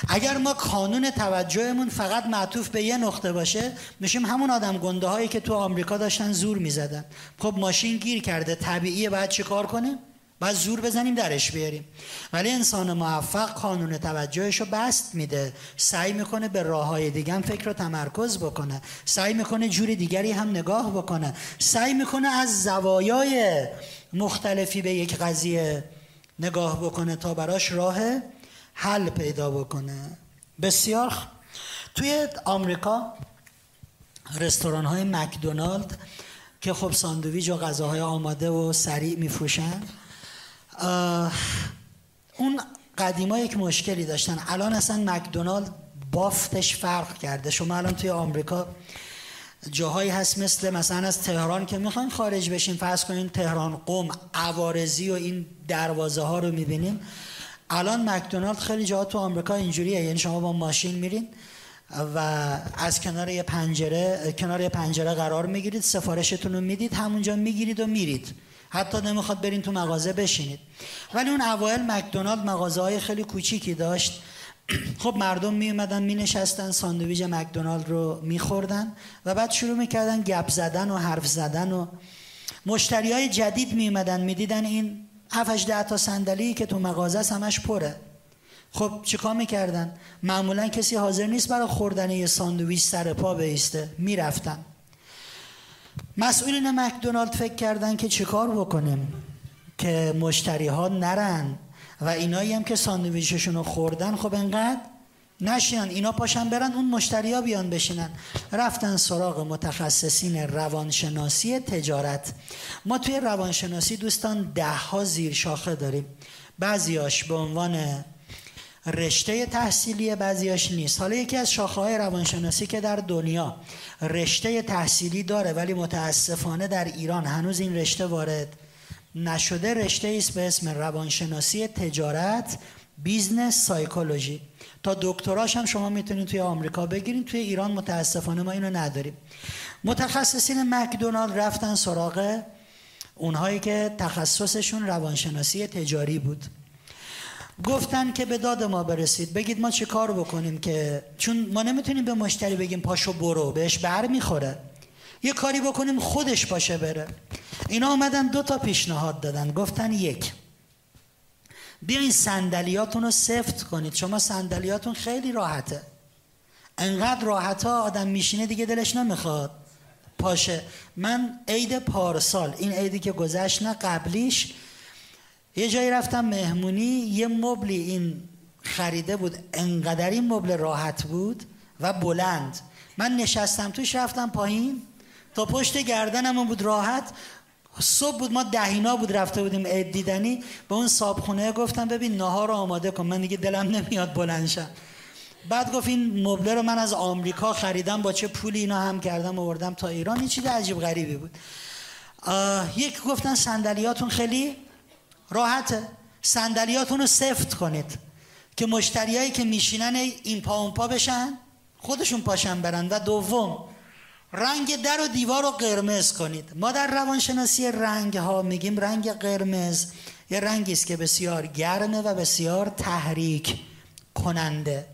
اگر ما کانون توجهمون فقط معطوف به یه نقطه باشه میشیم همون آدم گنده هایی که تو آمریکا داشتن زور می‌زدن خب ماشین گیر کرده طبیعیه باید چی کار کنیم؟ باید زور بزنیم درش بیاریم. ولی انسان موفق کانون توجهش رو بست میده. سعی می‌کنه به راه های دیگه هم فکر رو تمرکز بکنه. سعی می‌کنه جور دیگری هم نگاه بکنه. سعی می‌کنه از زوایای مختلفی به یک قضیه نگاه بکنه تا براش راه حل پیدا بکنه. بسیار توی آمریکا رستوران های مکدونالد که خب ساندویج و غذاهای آماده و سریع میفروشن اون قدیما یک مشکلی داشتن. الان اصلا مکدونالد بافتش فرق کرده. شما الان توی آمریکا جاهایی هست مثل مثلا از تهران که می‌خواین خارج بشین فرض کنین تهران قوم عوارزی و این دروازه ها رو می‌بینیم الان مکدونالد خیلی جاها تو آمریکا اینجوریه. یعنی شما با ماشین میرین و از کنار یه پنجره کنار یه پنجره قرار می‌گیرید سفارشتون رو می‌دید همونجا می‌گیرید و میرید. حتی نمی‌خواد برین تو مغازه بشینید. ولی اون اوایل مکدونالد مغازه های خیلی کوچیکی داشت. خب مردم می اومدن می نشستن ساندویج مکدونالد رو می خوردن و بعد شروع می کردن گپ زدن و حرف زدن و مشتری های جدید می اومدن می دیدن این 7 ده تا صندلی که تو مغازه است همش پره. خب چیکار می‌کردن؟ معمولا کسی حاضر نیست برای خوردن یه ساندویچ سر پا بیسته. می‌رفتن. مسئولین مکدونالد فکر کردن که چیکار بکنیم؟ که مشتری ها نرن و اینایی هم که ساندویچشون رو خوردن خب انقدر نشینن اینا پاشن برن اون مشتری ها بیان بشینن. رفتن سراغ متخصصین روانشناسی تجارت. ما توی روانشناسی دوستان ده ها زیر شاخه داریم. بعضیاش به عنوان رشته تحصیلی بعضیاش نیست. حالا یکی از شاخه های روانشناسی که در دنیا رشته تحصیلی داره ولی متاسفانه در ایران هنوز این رشته وارد نشده رشته است به اسم روانشناسی تجارت business psychology. تا دکتراش هم شما می‌تونید توی آمریکا بگیرید توی ایران متاسفانه ما اینو نداریم. متخصصین مکدونالد رفتن سراغ اونهایی که تخصصشون روانشناسی تجاری بود. گفتن که به داد ما برسید. بگید ما چه کار بکنیم که چون ما نمی‌تونیم به مشتری بگیم پاشو برو بهش بر می‌خوره. یه کاری بکنیم خودش باشه بره. اینا آمدن دو تا پیشنهاد دادن. گفتن یک بیاین صندلیاتون رو سفت کنید. شما صندلیاتون خیلی راحته. انقدر راحت ها آدم میشینه دیگه دلش نمی‌خواد پاشه. من عید پارسال این عیدی که گذشت نه قبلیش یه جایی رفتم مهمونی یه مبلی این خریده بود انقدر این مبل راحت بود و بلند. من نشستم توش رفتم پایین. تا پشت گردنم بود راحت. صبح بود ما دهینا بود رفته بودیم عید دیدنی. به اون صابخونه گفتم ببین نهار رو آماده کن. من دیگه دلم نمیاد بلند بعد گفت این مبله رو من از آمریکا خریدم با چه پولی اینا هم کردم آوردم تا ایران. این چیز عجیب غریبی بود. یک گفتن صندلیاتون خیلی راحته. صندلیاتون رو سفت کنید. که مشتریایی که میشینن این پا اون پا بشن خودشون پاشن برن. و دوم رنگ در و دیوار رو قرمز کنید. ما در روانشناسی رنگ ها میگیم رنگ قرمز. یه رنگی است که بسیار گرمه و بسیار تحریک کننده.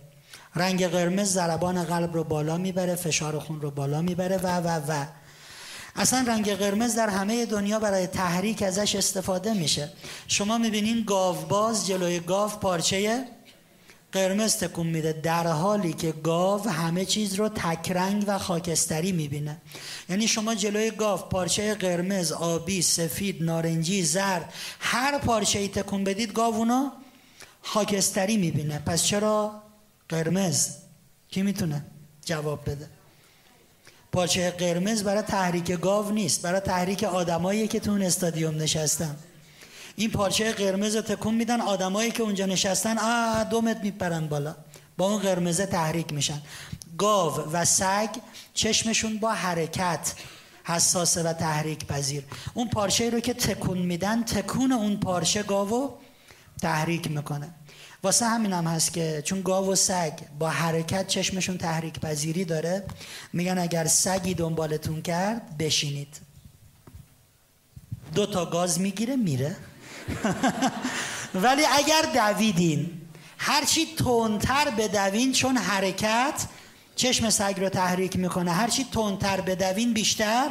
رنگ قرمز ضربان قلب رو بالا می‌بره فشار خون رو بالا می‌بره و و و. اصلا رنگ قرمز در همه دنیا برای تحریک ازش استفاده میشه. شما می‌بینین گاوباز جلوی گاو پارچه قرمز تکون میده. در حالی که گاو همه چیز رو تکرنگ و خاکستری می‌بینه. یعنی شما جلوی گاو پارچه قرمز آبی سفید نارنجی زرد هر پارچه ای تکون بدید گاو اونو خاکستری می‌بینه. پس چرا قرمز؟ کی می‌تونه جواب بده؟ پارچه قرمز برای تحریک گاو نیست برای تحریک آدمایی که تو اون استادیوم نشستن. این پارچه قرمز رو تکون میدن آدمایی که اونجا نشستن آ دو متر میپرن بالا. با اون قرمزه تحریک میشن. گاو و سگ چشمشون با حرکت حساسه و تحریک پذیر. اون پارچه رو که تکون میدن تکون اون پارچه گاو تحریک می‌کنه. واسه همین هم هست که چون گاو و سگ با حرکت چشمشون تحریک پذیری داره میگن اگر سگی دنبالتون کرد بشینید. دو تا گاز می‌گیره میره. ولی اگر دویدین هرچی تندتر بدوین چون حرکت چشم سگ رو تحریک می‌کنه هرچی تندتر بدوین بیشتر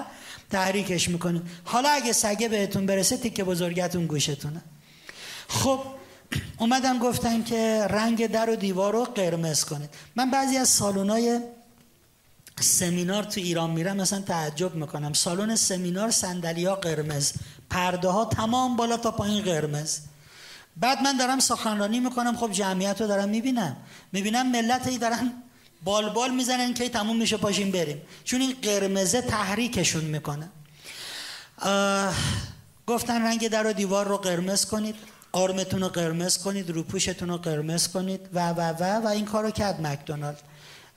تحریکش می‌کنه. حالا اگه سگه بهتون برسه تیکه بزرگتون گوشتونه. خب اومدم گفتم که رنگ در و دیوار رو قرمز کنید. من بعضی از سالونای سمینار تو ایران میرم مثلا تعجب می‌کنم. سالن سمینار ها قرمز پرده ها تمام بالا تا پایین قرمز. بعد من دارم سخنرانی می‌کنم خب جمعیت رو دارم می‌بینم. می‌بینم ملت ای دارن بال بال می‌زنن که تموم میشه پاشیم بریم. چون این قرمزه تحریکشون می‌کنه. گفتن رنگ در و دیوار رو قرمز کنید. آرمتون رو قرمز کنید روپوشتون رو قرمز کنید و و و و این کارو کرد مکدونالد.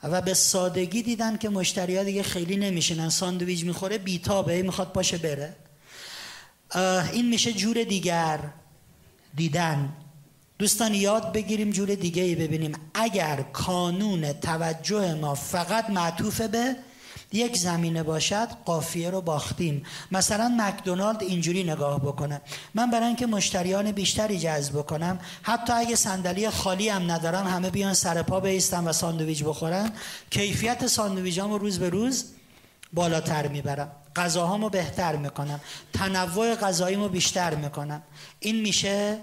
و به سادگی دیدن که مشتری ها دیگه خیلی نمیشینن ساندویج می‌خوره بیتابه می‌خواد پاشه بره. این میشه جور دیگر دیدن. دوستان یاد بگیریم جور دیگه ای ببینیم. اگر کانون توجه ما فقط معطوف به یک زمینه باشد قافیه رو باختیم. مثلا مکدونالد اینجوری نگاه بکنه. من برای اینکه مشتریان بیشتری جذب کنم حتی اگه صندلی خالی هم ندارم همه بیان سر پا بیستن و ساندویچ بخورن کیفیت ساندویچامو روز به روز بالاتر می‌برم. غذاهامو بهتر می‌کنم. تنوع غذاییمو بیشتر می‌کنم. این میشه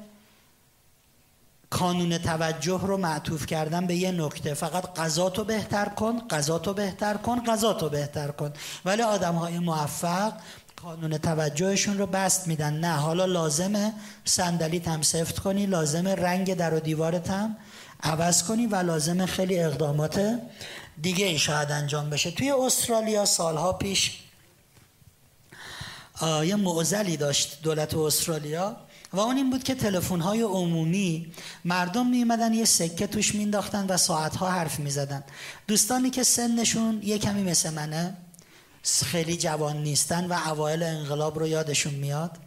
کانون توجه رو معطوف کردن به یه نکته. فقط غذاتو بهتر کن غذاتو بهتر کن غذاتو بهتر کن. ولی آدم های موفق کانون توجهشون رو بست میدن. نه حالا لازمه صندلیت هم سفت کنی لازمه رنگ در و دیوارت هم عوض کنی و لازمه خیلی اقدامات دیگه ای شاید انجام بشه. توی استرالیا سالها پیش یه معزلی داشت دولت استرالیا. و اون این بود که تلفن های عمومی مردم میمدن یه سکه توش مینداختن و ساعت ها حرف می‌زدن. دوستانی که سنشون یه کمی مثل منه خیلی جوان نیستن و اوایل انقلاب رو یادشون میاد.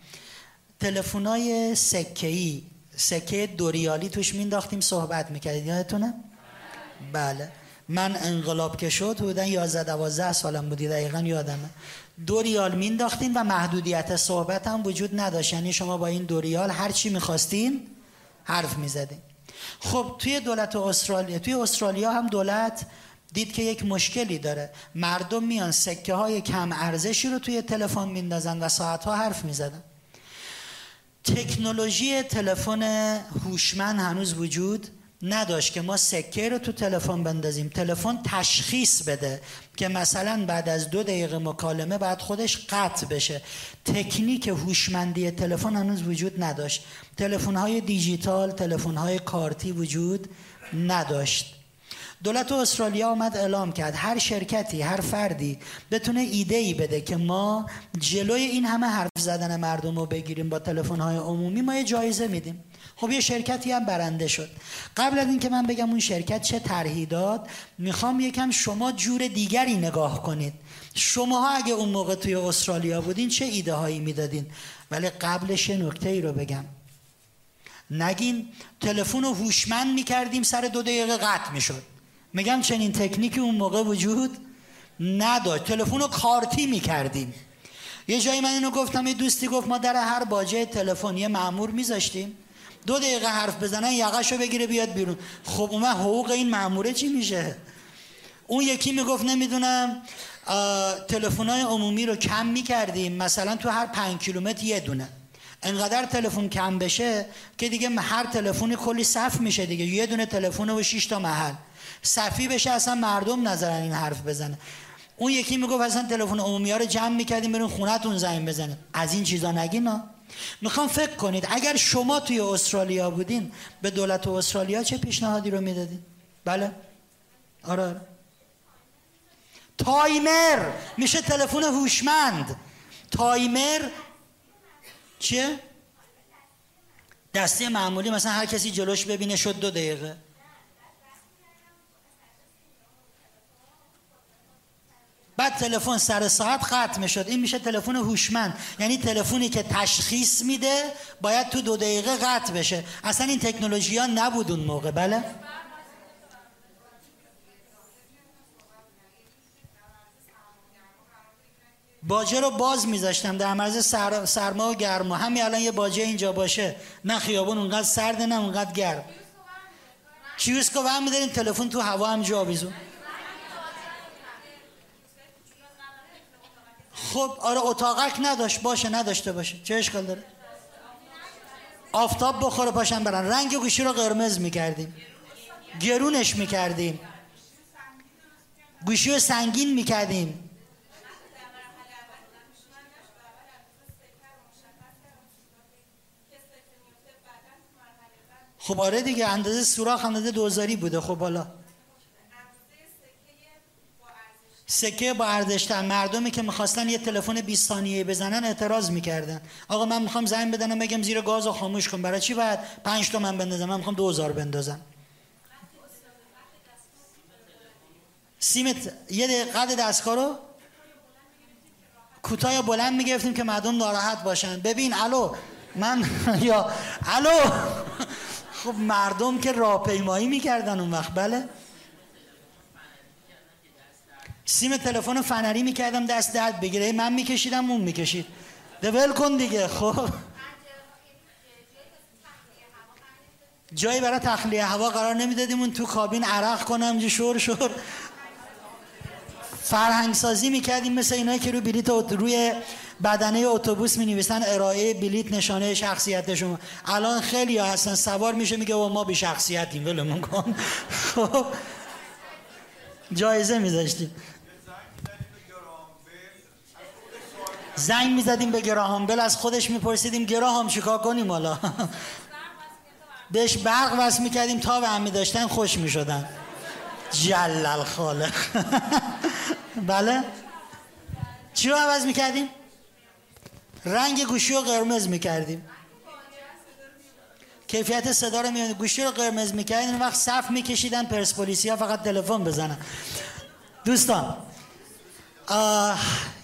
تلفن های سکه ای سکه دوریالی توش مینداختیم صحبت می‌کردید یادتونه؟ بله. من انقلاب که شد حدودا 11 12 سالم بودی دقیقا یادمه. دو ریال مینداختین و محدودیت صحبت هم وجود نداشت. یعنی شما با این دو ریال هر چی می‌خواستین حرف می‌زدین. خب توی دولت استرالیا توی استرالیا هم دولت دید که یک مشکلی داره. مردم میان سکه های کم ارزشی رو توی تلفن میندازن و ساعت ها حرف می‌زدن. تکنولوژی تلفن هوشمند هنوز وجود نداشت که ما سکه رو تو تلفن بندازیم. تلفن تشخیص بده که مثلا بعد از دو دقیقه مکالمه بعد خودش قطع بشه. تکنیک هوشمندی تلفن هنوز وجود نداشت. تلفن های دیجیتال تلفن های کارتی وجود نداشت. دولت استرالیا آمد اعلام کرد هر شرکتی هر فردی بتونه ایده ای بده که ما جلوی این همه حرف زدن مردم رو بگیریم با تلفن های عمومی. ما یه جایزه میدیم. خب یه شرکتی هم برنده شد. قبل از اینکه من بگم اون شرکت چه طرحی داد می‌خوام یکم شما جور دیگری نگاه کنید. شماها اگه اون موقع توی استرالیا بودین چه ایده هایی می‌دادین؟ ولی قبلش یه نکته ای رو بگم. نگین تلفن رو هوشمند می‌کردیم سر دو دقیقه قطع می‌شد. میگم چنین تکنیکی اون موقع وجود نداشت. تلفن رو کارتی می‌کردیم. یه جایی من اینو گفتم یه دوستی گفت ما در هر باجه تلفن یه مامور میذاشتیم. دو دقیقه حرف بزنن یقشو بگیره بیاد بیرون. خب اون حقوق این ماموره چی میشه؟ اون یکی می‌گفت نمی‌دونم تلفن‌های عمومی رو کم می‌کردیم. مثلا تو هر پنج کیلومتر یه دونه. انقدر تلفن کم بشه که دیگه هر تلفنی کلی صف میشه دیگه. یه دونه تلفن و 6 تا محل. صفی بشه اصلا مردم نظرن این حرف بزنه. اون یکی می‌گفت اصلا تلفن عمومی ها رو جمع می‌کردیم برون خونتون زنگ بزنه از این چیزا نگینا می‌خوام فکر کنید اگر شما توی استرالیا بودین به دولت استرالیا چه پیشنهادی رو می‌دادین؟ بله؟ آره, آره. تایمر میشه تلفن هوشمند. تایمر چیه؟ دسته معمولی مثلا هر کسی جلوش ببینه شد دو دقیقه. بعد تلفن سر ساعت ختم شد این میشه تلفن هوشمند. یعنی تلفنی که تشخیص میده باید تو دو دقیقه قطع بشه. اصلا این تکنولوژی ها نبود اون موقع. بله؟ باجه رو باز میذاشتم. در مرز سر... سرما و گرما. همین الان یه باجه اینجا باشه. نه خیابون اونقدر سرده نه اونقدر گرم. چیوز که هم میداریم تلفن تو هوا هم جا بیزون خب آره اتاقک نداشت. باشه نداشته باشه. چه اشکال داره؟ آفتاب بخوره پاشن برن. رنگ گوشی رو قرمز می‌کردیم. گرونش می‌کردیم. گوشی رو سنگین می‌کردیم. خب آره دیگه اندازه سوراخ اندازه دوزاری بوده. خب حالا سکه ارزشتر مردمی که می‌خواستن یه تلفن 20 ثانیه بزنن اعتراض می‌کردن. آقا من می‌خوام زنگ بدنم بگم زیر گاز و خاموش کن. برای چی باید 5 تومن بندازم؟ من می‌خوام 2000 بندازم. سیمت یه قد دستگاه کوتاه بلند می‌گرفتیم که مردم ناراحت باشن. ببین الو من یا الو. خب مردم که راهپیمایی می‌کردن اون وقت بله؟ سیم تلفن فنری می‌کردم دست درد بگیره. من میکشیدم اون می‌کشید. دول کن دیگه. خب. جایی برای تخلیه هوا قرار نمی‌دادیم. اون تو کابین عرق کنم جو شور شور. فرهنگ سازی می‌کردیم. مثل اینایی که روی بلیت روی بدنه اتوبوس می نویسن ارائه بلیت نشانه شخصیت شما. الان خیلی ها هستن. سوار میشه میگه و ما بی شخصیتیم ولمون کن. خب. جایزه میذاشتیم. زنگ می‌زدیم به گراهام. بل از خودش میپرسیدیم گراهام چیکار کنیم حالا؟ بهش برق وصل می‌کردیم تا به هم داشتن خوش می‌شدن. جلل خالق. بله؟ چی رو عوض می‌کردیم؟ رنگ گوشی رو قرمز می‌کردیم. کیفیت صدا رو میاد گوشی رو قرمز می‌کردیم. وقت صف میکشیدن پرسپولیسی ها فقط تلفن بزنن. دوستان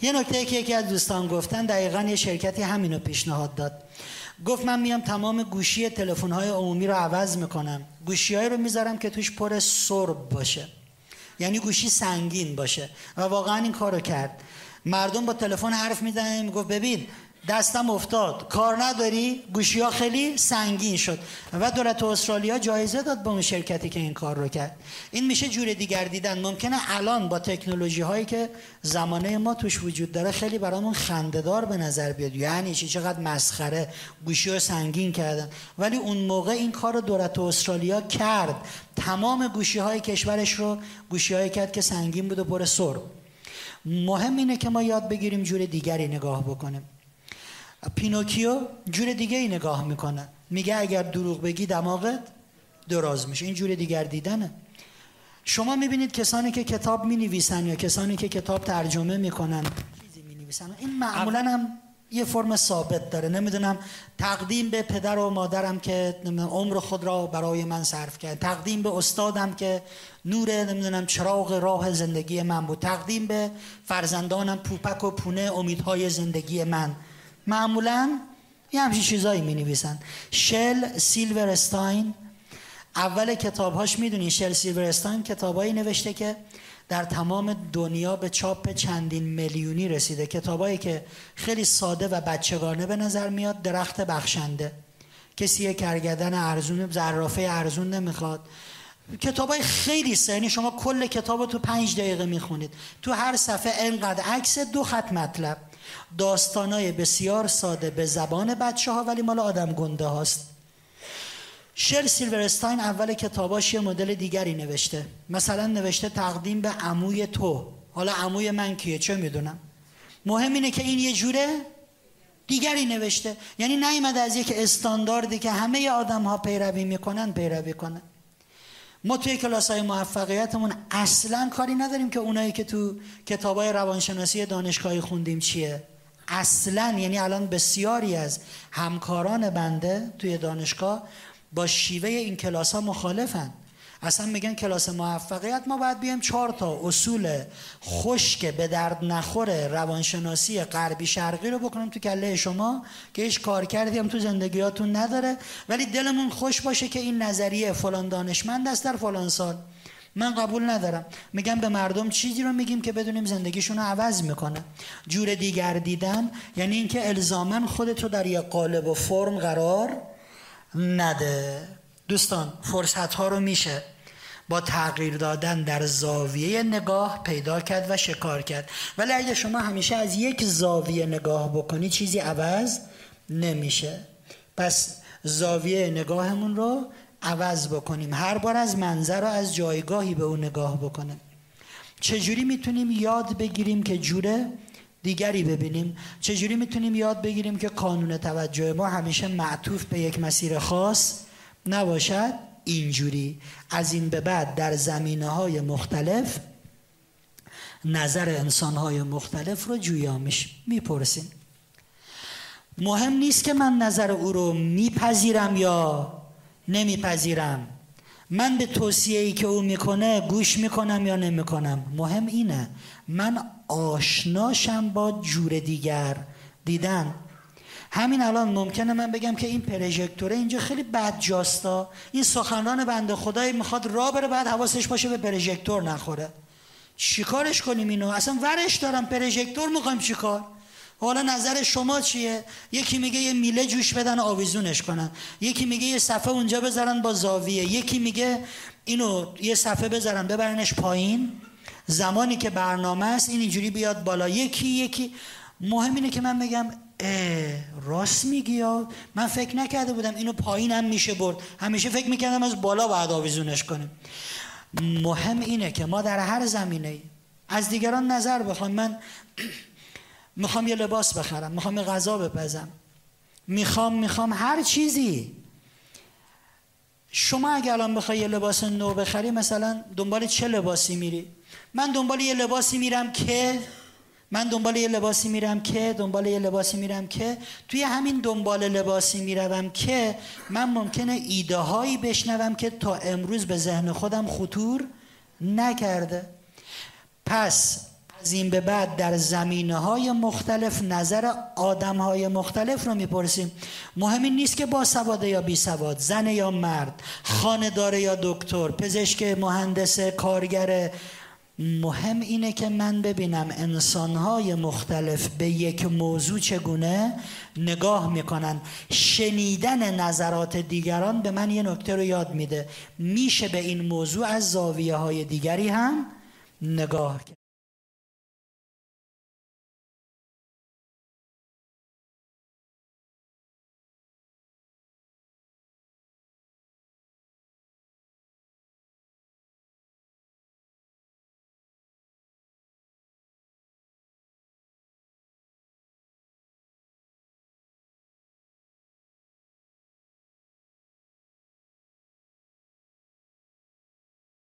یه نکته که یکی از دوستان گفتن دقیقا یه شرکتی همینو پیشنهاد داد. گفت من میام تمام گوشی تلفن های عمومی رو عوض می‌کنم. گوشی های رو می‌ذارم که توش پر سرب باشه. یعنی گوشی سنگین باشه. و واقعا این کارو کرد. مردم با تلفن حرف می‌زنن می‌گفت ببین دستم افتاد. کار نداری؟ گوشی ها خیلی سنگین شد. و دولت استرالیا جایزه داد به اون شرکتی که این کار رو کرد. این میشه جور دیگر دیدن. ممکنه الان با تکنولوژی هایی که زمانه ما توش وجود داره خیلی برامون خندهدار به نظر بیاد. یعنی چی؟ چقدر مسخره. گوشی ها سنگین کردن. ولی اون موقع این کار رو دولت استرالیا کرد. تمام گوشی های کشورش رو گوشی های کرد که سنگین بود و پر سر مهم اینه که ما یاد بگیریم جور دیگری نگاه بکنیم. پینوکیو جور دیگه ای نگاه می‌کنه. میگه اگر دروغ بگی دماغت دراز میشه. این جور دیگر دیدنه. شما می‌بینید کسانی که کتاب می‌نویسن یا کسانی که کتاب ترجمه می‌کنن چیزی می‌نویسن. این معمولا هم یه فرم ثابت داره. نمی‌دونم تقدیم به پدر و مادرم که عمر خود را برای من صرف کرد. تقدیم به استادم که نور نمی‌دونم چراغ راه زندگی من بود. تقدیم به فرزندانم پوپک و پونه امیدهای زندگی من. معمولا یه همچین چیزایی می نویسن شل سیلورستاین اول کتابهاش می‌دونی شل سیلورستاین کتابایی نوشته که در تمام دنیا به چاپ چندین میلیونی رسیده. کتابایی که خیلی ساده و بچگانه به نظر میاد درخت بخشنده. کسی کرگدن ارزون زرافه ارزون نمی‌خواد. کتاب خیلی سه یعنی شما کل کتاب تو پنج دقیقه می‌خونید. تو هر صفحه انقدر عکس دو خط مطلب. داستانای بسیار ساده به زبان بچه ها ولی مال آدم گنده هاست. شل سیلورستاین اول کتاباش یه مدل دیگری نوشته. مثلا نوشته تقدیم به عموی تو. حالا عموی من کیه؟ چه می‌دونم؟ مهم اینه که این یه جوره دیگری نوشته. یعنی نیومده از یک استانداردی که همه آدم ها پیروی می‌کنن پیروی کنن. ما توی کلاس های موفقیتمون اصلا کاری نداریم که اونایی که تو کتاب های روانشناسی دانشگاهی خوندیم چیه. اصلا یعنی الان بسیاری از همکاران بنده توی دانشگاه با شیوه این کلاس ها مخالفن. اصلا میگن کلاس موفقیت ما باید بیایم چهار تا اصول خشک به درد نخور روانشناسی غربی شرقی رو بکنیم تو کله شما که هیچ کار کردی هم تو زندگیاتون نداره. ولی دلمون خوش باشه که این نظریه فلان دانشمند است در فلان سال. من قبول ندارم. میگم به مردم چیزی رو میگیم که بدونیم زندگیشون رو عوض می‌کنه. جور دیگر دیدن یعنی اینکه الزاما خودتو در یه قالب و فرم قرار نده. دوستان فرصت ها رو میشه. با تغییر دادن در زاویه نگاه پیدا کرد و شکار کرد. ولی اگه شما همیشه از یک زاویه نگاه بکنی چیزی عوض نمیشه. پس زاویه نگاهمون رو عوض بکنیم. هر بار از منظر رو از جایگاهی به اون نگاه بکنیم. چجوری می‌تونیم یاد بگیریم که جوره دیگری ببینیم؟ چجوری می‌تونیم یاد بگیریم که قانون توجه ما همیشه معطوف به یک مسیر خاص نباشد؟ اینجوری. از این به بعد در زمینه های مختلف نظر انسان های مختلف رو جویامش می‌پرسیم. مهم نیست که من نظر او رو میپذیرم یا نمیپذیرم. من به توصیه ای که او می‌کنه گوش می‌کنم یا نمی‌کنم. مهم اینه. من آشناشم با جور دیگر. دیدن. همین الان ممکنه من بگم که این پروژکتوره اینجا خیلی بد جاستا. این سخنران بنده خدایی می‌خواد را بره بعد حواسش باشه به پروژکتور نخوره. چیکارش کنیم اینو؟ اصلا ورش دارم پروژکتور می‌خوایم چیکار؟ حالا نظر شما چیه؟ یکی میگه یه میله جوش بدن آویزونش کنن. یکی میگه یه صفحه اونجا بذارن با زاویه. یکی میگه اینو یه صفحه بذارن ببرنش پایین. زمانی که برنامه است این اینجوری بیاد بالا. یکی یکی. مهم اینه که من بگم راست میگی یا؟ من فکر نکرده بودم اینو پایینم میشه برد. همیشه فکر می‌کردم از بالا باید آویزونش کنیم. مهم اینه که ما در هر زمینه از دیگران نظر بخوام. من می‌خوام یه لباس بخرم می‌خوام یه غذا بپزم. می‌خوام می‌خوام هر چیزی. شما اگه الان بخوای یه لباس نو بخری مثلا دنبال چه لباسی میری؟ من دنبال یه لباسی میرم که من دنبال یه لباسی میرم که دنبال یه لباسی میرم که. توی همین دنبال لباسی می‌روم که من ممکنه ایده هایی بشنوم که تا امروز به ذهن خودم خطور نکرده. پس از این به بعد در زمینه های مختلف نظر آدم های مختلف رو می‌پرسیم. مهم این نیست که با سواد یا بی سواد زن یا مرد خاندار یا دکتر پزشک مهندس کارگر مهم اینه که من ببینم انسانهای مختلف به یک موضوع چگونه نگاه می‌کنن. شنیدن نظرات دیگران به من یه نکته رو یاد میده. میشه به این موضوع از زاویه های دیگری هم نگاه کرد.